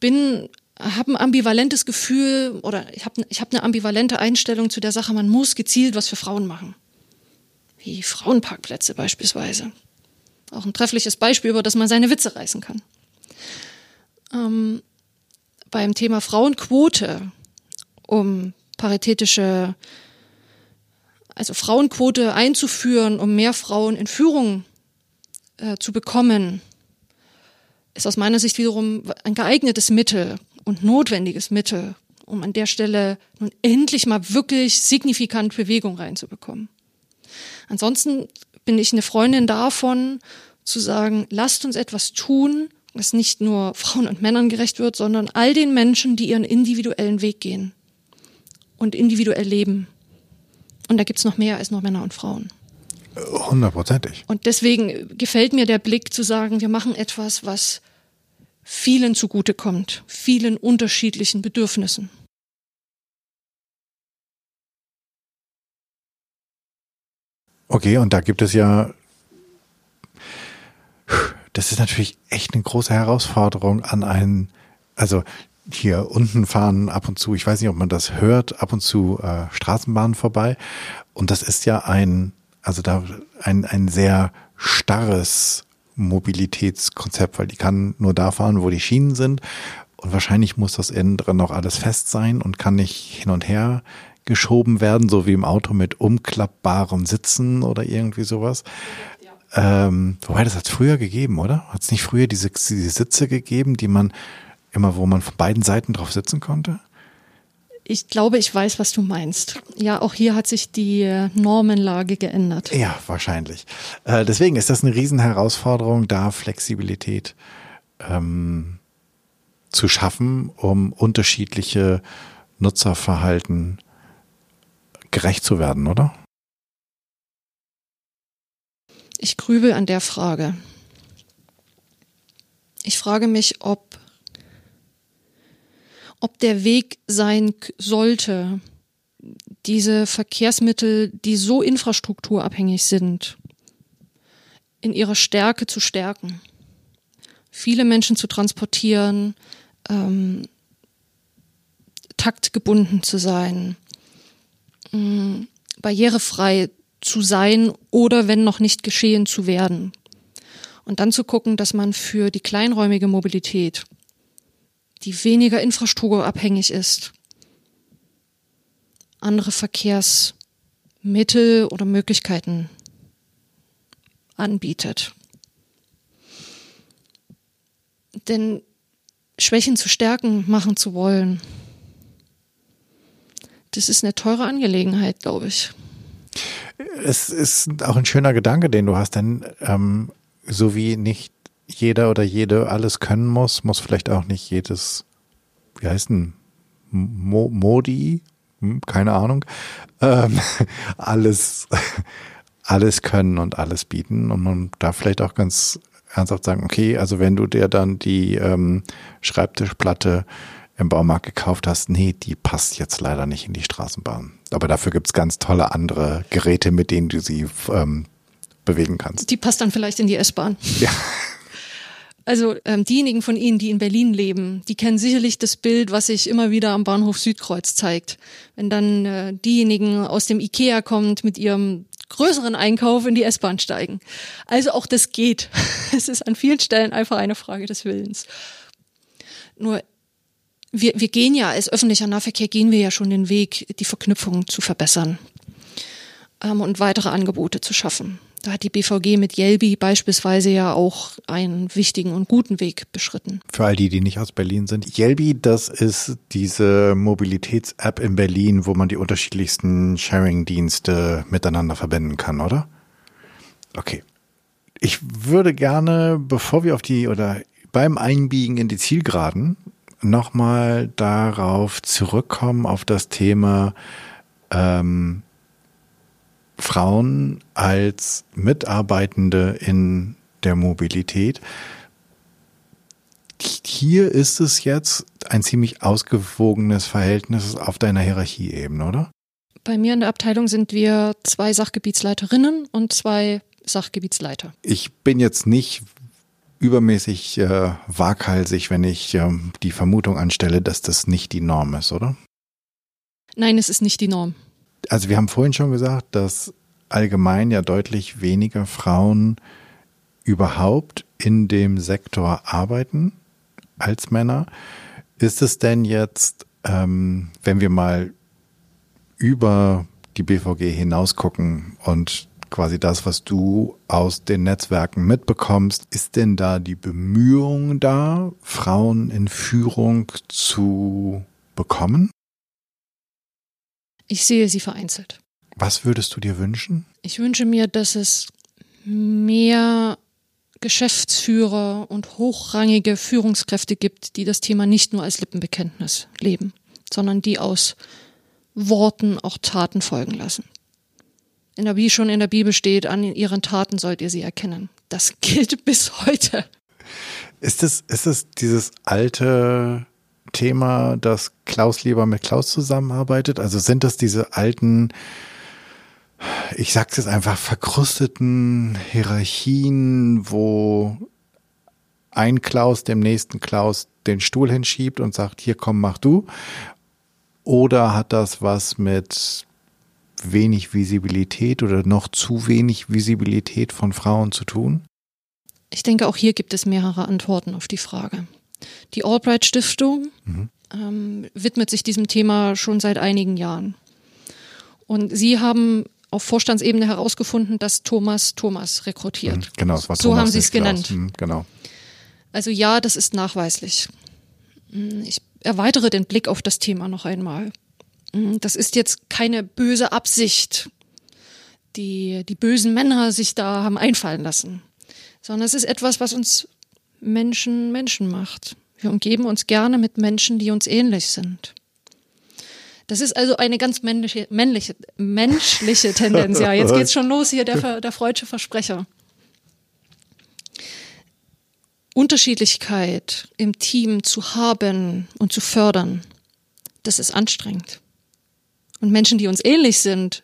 bin habe ein ambivalentes Gefühl oder ich habe ich hab eine ambivalente Einstellung zu der Sache, man muss gezielt was für Frauen machen wie Frauenparkplätze beispielsweise. Auch ein treffliches Beispiel, über das man seine Witze reißen kann. Ähm, beim Thema Frauenquote, um paritätische also Frauenquote einzuführen, um mehr Frauen in Führung äh, zu bekommen, ist aus meiner Sicht wiederum ein geeignetes Mittel und notwendiges Mittel, um an der Stelle nun endlich mal wirklich signifikant Bewegung reinzubekommen. Ansonsten bin ich eine Freundin davon, zu sagen, lasst uns etwas tun, das nicht nur Frauen und Männern gerecht wird, sondern all den Menschen, die ihren individuellen Weg gehen und individuell leben. Und da gibt's noch mehr als nur Männer und Frauen. Hundertprozentig. Und deswegen gefällt mir der Blick zu sagen, wir machen etwas, was vielen zugutekommt, vielen unterschiedlichen Bedürfnissen. Okay, und da gibt es ja, das ist natürlich echt eine große Herausforderung an einen, also hier unten fahren ab und zu, ich weiß nicht, ob man das hört, ab und zu äh, Straßenbahnen vorbei. Und das ist ja ein, also da ein, ein sehr starres Mobilitätskonzept, weil die kann nur da fahren, wo die Schienen sind. Und wahrscheinlich muss das innen drin noch alles fest sein und kann nicht hin und her geschoben werden, so wie im Auto mit umklappbaren Sitzen oder irgendwie sowas. Ja. Ähm, wobei, das hat es früher gegeben, oder? Hat es nicht früher diese, diese Sitze gegeben, die man immer, wo man von beiden Seiten drauf sitzen konnte? Ich glaube, ich weiß, was du meinst. Ja, auch hier hat sich die äh, Normenlage geändert. Ja, wahrscheinlich. Äh, deswegen ist das eine Riesenherausforderung, da Flexibilität ähm, zu schaffen, um unterschiedliche Nutzerverhalten gerecht zu werden, oder? Ich grübel an der Frage. Ich frage mich, ob ob der Weg sein sollte, diese Verkehrsmittel, die so infrastrukturabhängig sind, in ihrer Stärke zu stärken, viele Menschen zu transportieren, ähm, taktgebunden zu sein, äh, barrierefrei zu sein oder wenn noch nicht geschehen zu werden. Und dann zu gucken, dass man für die kleinräumige Mobilität die weniger infrastrukturabhängig ist, andere Verkehrsmittel oder Möglichkeiten anbietet. Denn Schwächen zu stärken, machen zu wollen, das ist eine teure Angelegenheit, glaube ich. Es ist auch ein schöner Gedanke, den du hast, denn ähm, so wie nicht jeder oder jede alles können muss, muss vielleicht auch nicht jedes, wie heißt denn, Mo Modi, hm, keine Ahnung, ähm, alles, alles können und alles bieten. Und man darf vielleicht auch ganz ernsthaft sagen, okay, also wenn du dir dann die ähm, Schreibtischplatte im Baumarkt gekauft hast, nee, die passt jetzt leider nicht in die Straßenbahn. Aber dafür gibt's ganz tolle andere Geräte, mit denen du sie ähm, bewegen kannst. Die passt dann vielleicht in die S-Bahn. Ja. Also ähm, diejenigen von Ihnen, die in Berlin leben, die kennen sicherlich das Bild, was sich immer wieder am Bahnhof Südkreuz zeigt. Wenn dann äh, diejenigen aus dem Ikea kommt mit ihrem größeren Einkauf in die S-Bahn steigen. Also auch das geht. Es ist an vielen Stellen einfach eine Frage des Willens. Nur wir, wir gehen ja als öffentlicher Nahverkehr gehen wir ja schon den Weg, die Verknüpfung zu verbessern ähm, und weitere Angebote zu schaffen. Da hat die BVG mit Yelby beispielsweise ja auch einen wichtigen und guten Weg beschritten. Für all die, die nicht aus Berlin sind. Yelby, das ist diese Mobilitäts-App in Berlin, wo man die unterschiedlichsten Sharing-Dienste miteinander verbinden kann, oder? Okay. Ich würde gerne, bevor wir auf die oder beim Einbiegen in die Zielgeraden nochmal darauf zurückkommen, auf das Thema ähm, Frauen als Mitarbeitende in der Mobilität. Hier ist es jetzt ein ziemlich ausgewogenes Verhältnis auf deiner Hierarchieebene, oder? Bei mir in der Abteilung sind wir zwei Sachgebietsleiterinnen und zwei Sachgebietsleiter. Ich bin jetzt nicht übermäßig äh, waghalsig, wenn ich äh, die Vermutung anstelle, dass das nicht die Norm ist, oder? Nein, es ist nicht die Norm also wir haben vorhin schon gesagt, dass allgemein ja deutlich weniger Frauen überhaupt in dem Sektor arbeiten als Männer. Ist es denn jetzt, ähm, wenn wir mal über die BVG hinausgucken und quasi das, was du aus den Netzwerken mitbekommst, ist denn da die Bemühung da, Frauen in Führung zu bekommen? Ich sehe sie vereinzelt. Was würdest du dir wünschen? Ich wünsche mir, dass es mehr Geschäftsführer und hochrangige Führungskräfte gibt, die das Thema nicht nur als Lippenbekenntnis leben, sondern die aus Worten auch Taten folgen lassen. In der, wie schon in der Bibel steht, an ihren Taten sollt ihr sie erkennen. Das gilt bis heute. Ist es, ist es dieses alte Thema, dass Klaus lieber mit Klaus zusammenarbeitet? Also sind das diese alten ich sag's jetzt einfach, verkrusteten Hierarchien, wo ein Klaus dem nächsten Klaus den Stuhl hinschiebt und sagt, hier komm, mach du? Oder hat das was mit wenig Visibilität oder noch zu wenig Visibilität von Frauen zu tun? Ich denke, auch hier gibt es mehrere Antworten auf die Frage. Die Albright Stiftung mhm. ähm, widmet sich diesem Thema schon seit einigen Jahren. Und sie haben auf Vorstandsebene herausgefunden, dass Thomas Thomas rekrutiert. Mhm, genau, es war so Thomas haben sie es genannt. Mhm, genau. Also ja, das ist nachweislich. Mhm, ich erweitere den Blick auf das Thema noch einmal. Das ist jetzt keine böse Absicht, die die bösen Männer sich da haben einfallen lassen, sondern es ist etwas, was uns Menschen Menschen macht. Wir umgeben uns gerne mit Menschen, die uns ähnlich sind. Das ist also eine ganz männliche, männliche, menschliche Tendenz. Ja, jetzt geht's schon los hier, der, der freudsche Versprecher. Unterschiedlichkeit im Team zu haben und zu fördern, das ist anstrengend. Und Menschen, die uns ähnlich sind,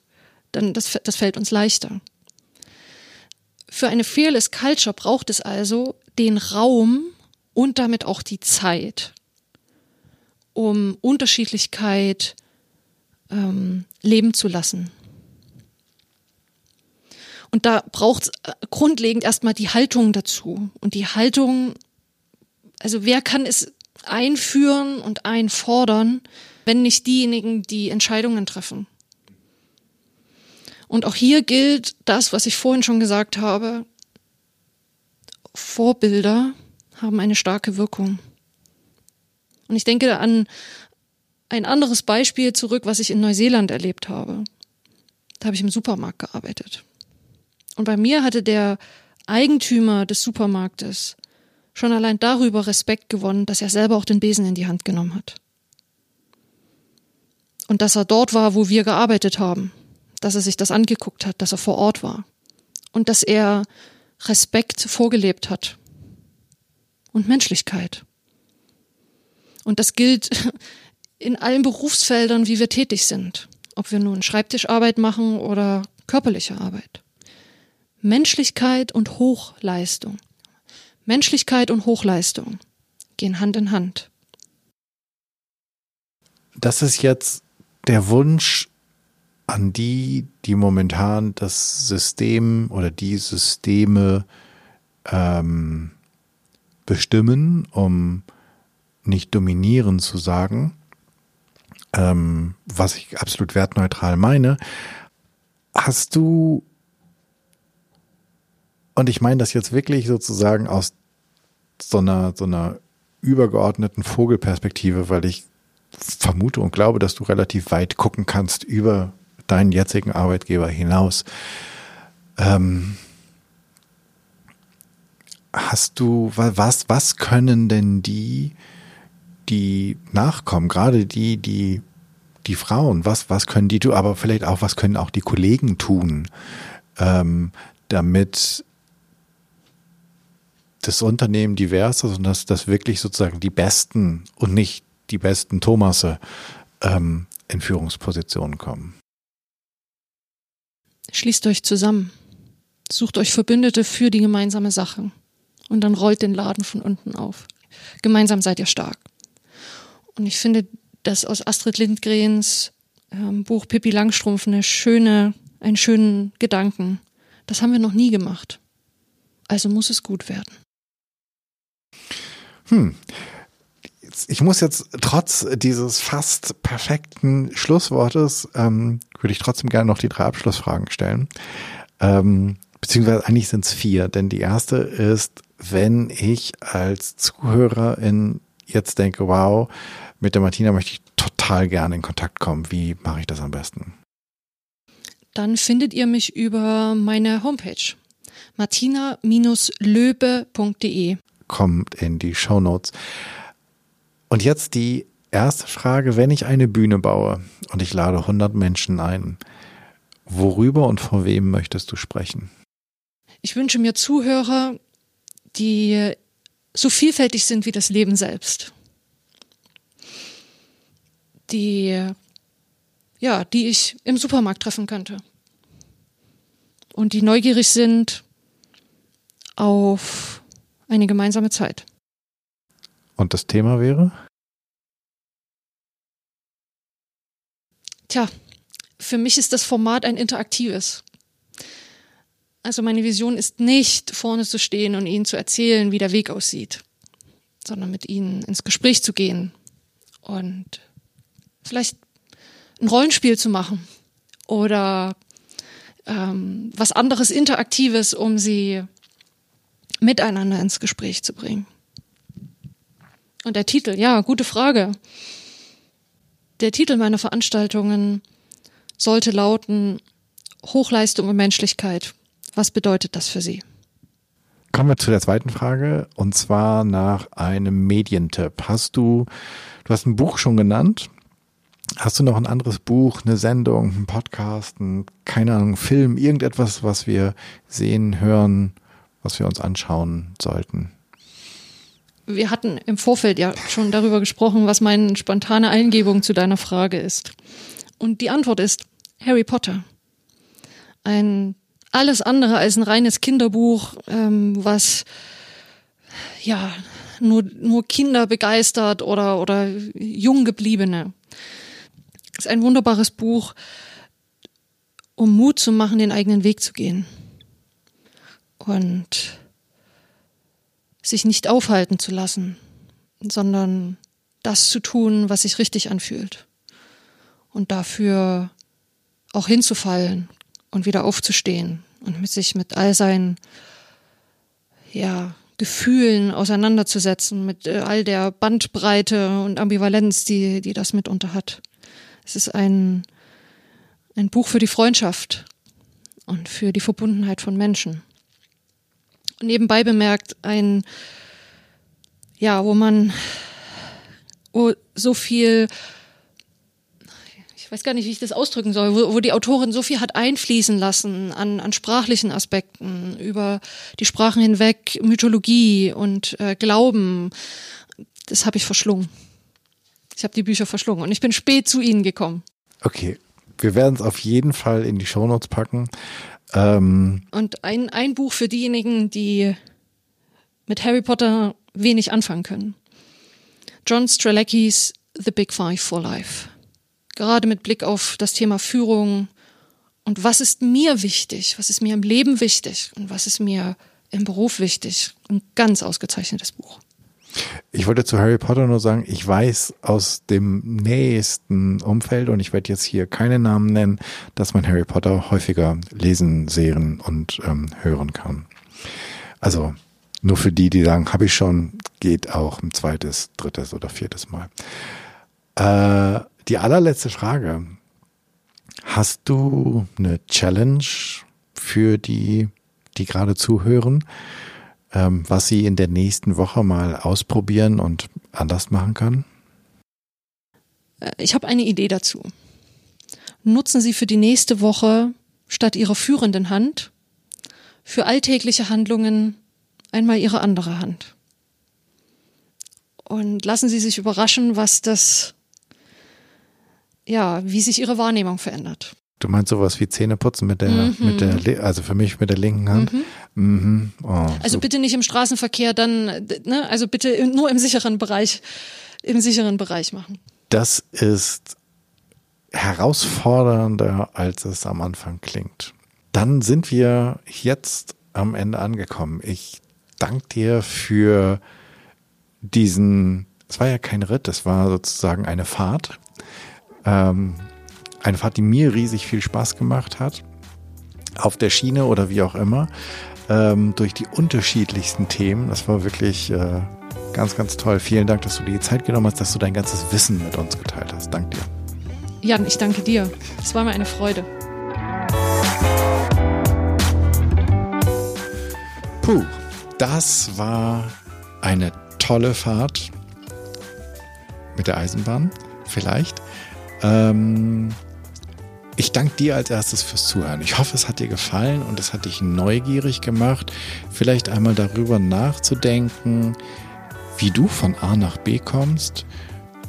dann das, das fällt uns leichter. Für eine Fearless Culture braucht es also den Raum und damit auch die Zeit, um Unterschiedlichkeit ähm, leben zu lassen. Und da braucht es äh, grundlegend erstmal die Haltung dazu. Und die Haltung, also wer kann es einführen und einfordern, wenn nicht diejenigen, die Entscheidungen treffen? Und auch hier gilt das, was ich vorhin schon gesagt habe. Vorbilder haben eine starke Wirkung. Und ich denke an ein anderes Beispiel zurück, was ich in Neuseeland erlebt habe. Da habe ich im Supermarkt gearbeitet. Und bei mir hatte der Eigentümer des Supermarktes schon allein darüber Respekt gewonnen, dass er selber auch den Besen in die Hand genommen hat. Und dass er dort war, wo wir gearbeitet haben, dass er sich das angeguckt hat, dass er vor Ort war und dass er Respekt vorgelebt hat und Menschlichkeit. Und das gilt in allen Berufsfeldern, wie wir tätig sind. Ob wir nun Schreibtischarbeit machen oder körperliche Arbeit. Menschlichkeit und Hochleistung. Menschlichkeit und Hochleistung gehen Hand in Hand. Das ist jetzt der Wunsch an die, die momentan das System oder die Systeme ähm, bestimmen, um nicht dominieren zu sagen ähm, was ich absolut wertneutral meine. Hast du, und ich meine das jetzt wirklich sozusagen aus so einer, so einer übergeordneten Vogelperspektive, weil ich vermute und glaube, dass du relativ weit gucken kannst über deinen jetzigen Arbeitgeber hinaus. Ähm, hast du, was, was können denn die die nachkommen, gerade die, die, die Frauen, was, was können die tun, aber vielleicht auch, was können auch die Kollegen tun, ähm, damit das Unternehmen divers ist und dass, dass wirklich sozusagen die Besten und nicht die besten Thomasse ähm, in Führungspositionen kommen. Schließt euch zusammen. Sucht euch Verbündete für die gemeinsame Sache. Und dann rollt den Laden von unten auf. Gemeinsam seid ihr stark. Und ich finde, dass aus Astrid Lindgrens ähm, Buch Pippi Langstrumpf eine schöne, einen schönen Gedanken. Das haben wir noch nie gemacht. Also muss es gut werden. Hm. Ich muss jetzt trotz dieses fast perfekten Schlusswortes, ähm, würde ich trotzdem gerne noch die drei Abschlussfragen stellen. Ähm, beziehungsweise eigentlich sind es vier, denn die erste ist, wenn ich als Zuhörerin jetzt denke, wow, mit der Martina möchte ich total gerne in Kontakt kommen. Wie mache ich das am besten? Dann findet ihr mich über meine Homepage martina-löbe.de. Kommt in die Show Notes. Und jetzt die erste Frage, wenn ich eine Bühne baue und ich lade 100 Menschen ein, worüber und vor wem möchtest du sprechen? Ich wünsche mir Zuhörer, die so vielfältig sind wie das Leben selbst. Die, ja, die ich im Supermarkt treffen könnte. Und die neugierig sind auf eine gemeinsame Zeit. Und das Thema wäre? Tja, für mich ist das Format ein interaktives. Also meine Vision ist nicht vorne zu stehen und ihnen zu erzählen, wie der Weg aussieht, sondern mit ihnen ins Gespräch zu gehen und vielleicht ein Rollenspiel zu machen oder ähm, was anderes Interaktives, um sie miteinander ins Gespräch zu bringen. Und der Titel, ja, gute Frage. Der Titel meiner Veranstaltungen sollte lauten Hochleistung und Menschlichkeit was bedeutet das für Sie? Kommen wir zu der zweiten Frage und zwar nach einem Medientipp. Hast du, du hast ein Buch schon genannt. Hast du noch ein anderes Buch, eine Sendung, einen Podcast, einen, keine Ahnung, Film, irgendetwas, was wir sehen, hören, was wir uns anschauen sollten? Wir hatten im Vorfeld ja schon darüber gesprochen, was meine spontane Eingebung zu deiner Frage ist. Und die Antwort ist Harry Potter. Ein alles andere als ein reines Kinderbuch, ähm, was ja nur, nur Kinder begeistert oder, oder Junggebliebene. Es ist ein wunderbares Buch, um Mut zu machen, den eigenen Weg zu gehen. Und sich nicht aufhalten zu lassen, sondern das zu tun, was sich richtig anfühlt. Und dafür auch hinzufallen, und wieder aufzustehen und mit sich mit all seinen ja, Gefühlen auseinanderzusetzen, mit äh, all der Bandbreite und Ambivalenz, die, die das mitunter hat. Es ist ein, ein Buch für die Freundschaft und für die Verbundenheit von Menschen. Nebenbei bemerkt ein, ja, wo man wo so viel weiß gar nicht, wie ich das ausdrücken soll, wo, wo die Autorin so viel hat einfließen lassen an, an sprachlichen Aspekten, über die Sprachen hinweg, Mythologie und äh, Glauben. Das habe ich verschlungen. Ich habe die Bücher verschlungen und ich bin spät zu Ihnen gekommen. Okay, wir werden es auf jeden Fall in die Shownotes packen. Ähm und ein, ein Buch für diejenigen, die mit Harry Potter wenig anfangen können. John Streleckis The Big Five for Life gerade mit Blick auf das Thema Führung und was ist mir wichtig, was ist mir im Leben wichtig und was ist mir im Beruf wichtig. Ein ganz ausgezeichnetes Buch. Ich wollte zu Harry Potter nur sagen, ich weiß aus dem nächsten Umfeld und ich werde jetzt hier keine Namen nennen, dass man Harry Potter häufiger lesen, sehen und ähm, hören kann. Also nur für die, die sagen, habe ich schon, geht auch ein zweites, drittes oder viertes Mal. Äh, die allerletzte Frage. Hast du eine Challenge für die, die gerade zuhören, ähm, was sie in der nächsten Woche mal ausprobieren und anders machen können? Äh, ich habe eine Idee dazu. Nutzen Sie für die nächste Woche statt Ihrer führenden Hand für alltägliche Handlungen einmal Ihre andere Hand. Und lassen Sie sich überraschen, was das ja, wie sich ihre Wahrnehmung verändert. Du meinst sowas wie Zähneputzen mit der, mhm. mit der, also für mich mit der linken Hand. Mhm. Mhm. Oh, also so. bitte nicht im Straßenverkehr, dann, ne, also bitte nur im sicheren Bereich, im sicheren Bereich machen. Das ist herausfordernder, als es am Anfang klingt. Dann sind wir jetzt am Ende angekommen. Ich danke dir für diesen Es war ja kein Ritt, es war sozusagen eine Fahrt. Ähm, eine Fahrt, die mir riesig viel Spaß gemacht hat. Auf der Schiene oder wie auch immer. Ähm, durch die unterschiedlichsten Themen. Das war wirklich äh, ganz, ganz toll. Vielen Dank, dass du dir die Zeit genommen hast, dass du dein ganzes Wissen mit uns geteilt hast. Dank dir. Jan, ich danke dir. Es war mir eine Freude. Puh, das war eine tolle Fahrt mit der Eisenbahn, vielleicht. Ähm, ich danke dir als erstes fürs Zuhören. Ich hoffe, es hat dir gefallen und es hat dich neugierig gemacht, vielleicht einmal darüber nachzudenken, wie du von A nach B kommst,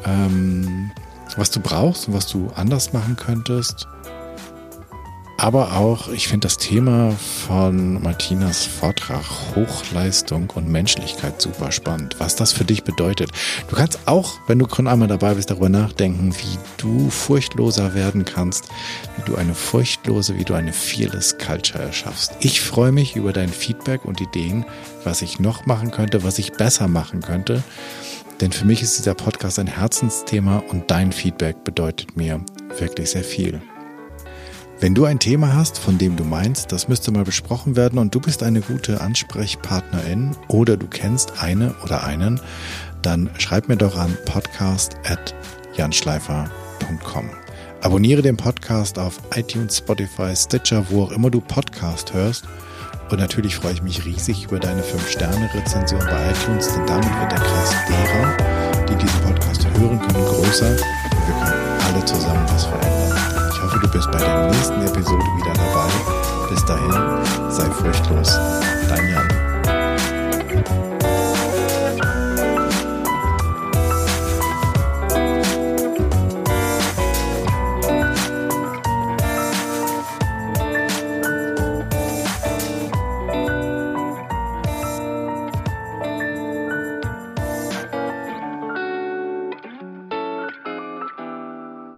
ähm, was du brauchst und was du anders machen könntest. Aber auch, ich finde das Thema von Martinas Vortrag Hochleistung und Menschlichkeit super spannend, was das für dich bedeutet. Du kannst auch, wenn du schon einmal dabei bist, darüber nachdenken, wie du furchtloser werden kannst, wie du eine furchtlose, wie du eine fearless Culture erschaffst. Ich freue mich über dein Feedback und Ideen, was ich noch machen könnte, was ich besser machen könnte. Denn für mich ist dieser Podcast ein Herzensthema und dein Feedback bedeutet mir wirklich sehr viel. Wenn du ein Thema hast, von dem du meinst, das müsste mal besprochen werden und du bist eine gute Ansprechpartnerin oder du kennst eine oder einen, dann schreib mir doch an podcast.janschleifer.com. Abonniere den Podcast auf iTunes, Spotify, Stitcher, wo auch immer du Podcast hörst. Und natürlich freue ich mich riesig über deine 5-Sterne-Rezension bei iTunes, denn damit wird der Kreis derer, die diesen Podcast hören können, größer und wir können alle zusammen was verändern hoffe, du bist bei der nächsten Episode wieder dabei. Bis dahin, sei furchtlos. Dein Jan.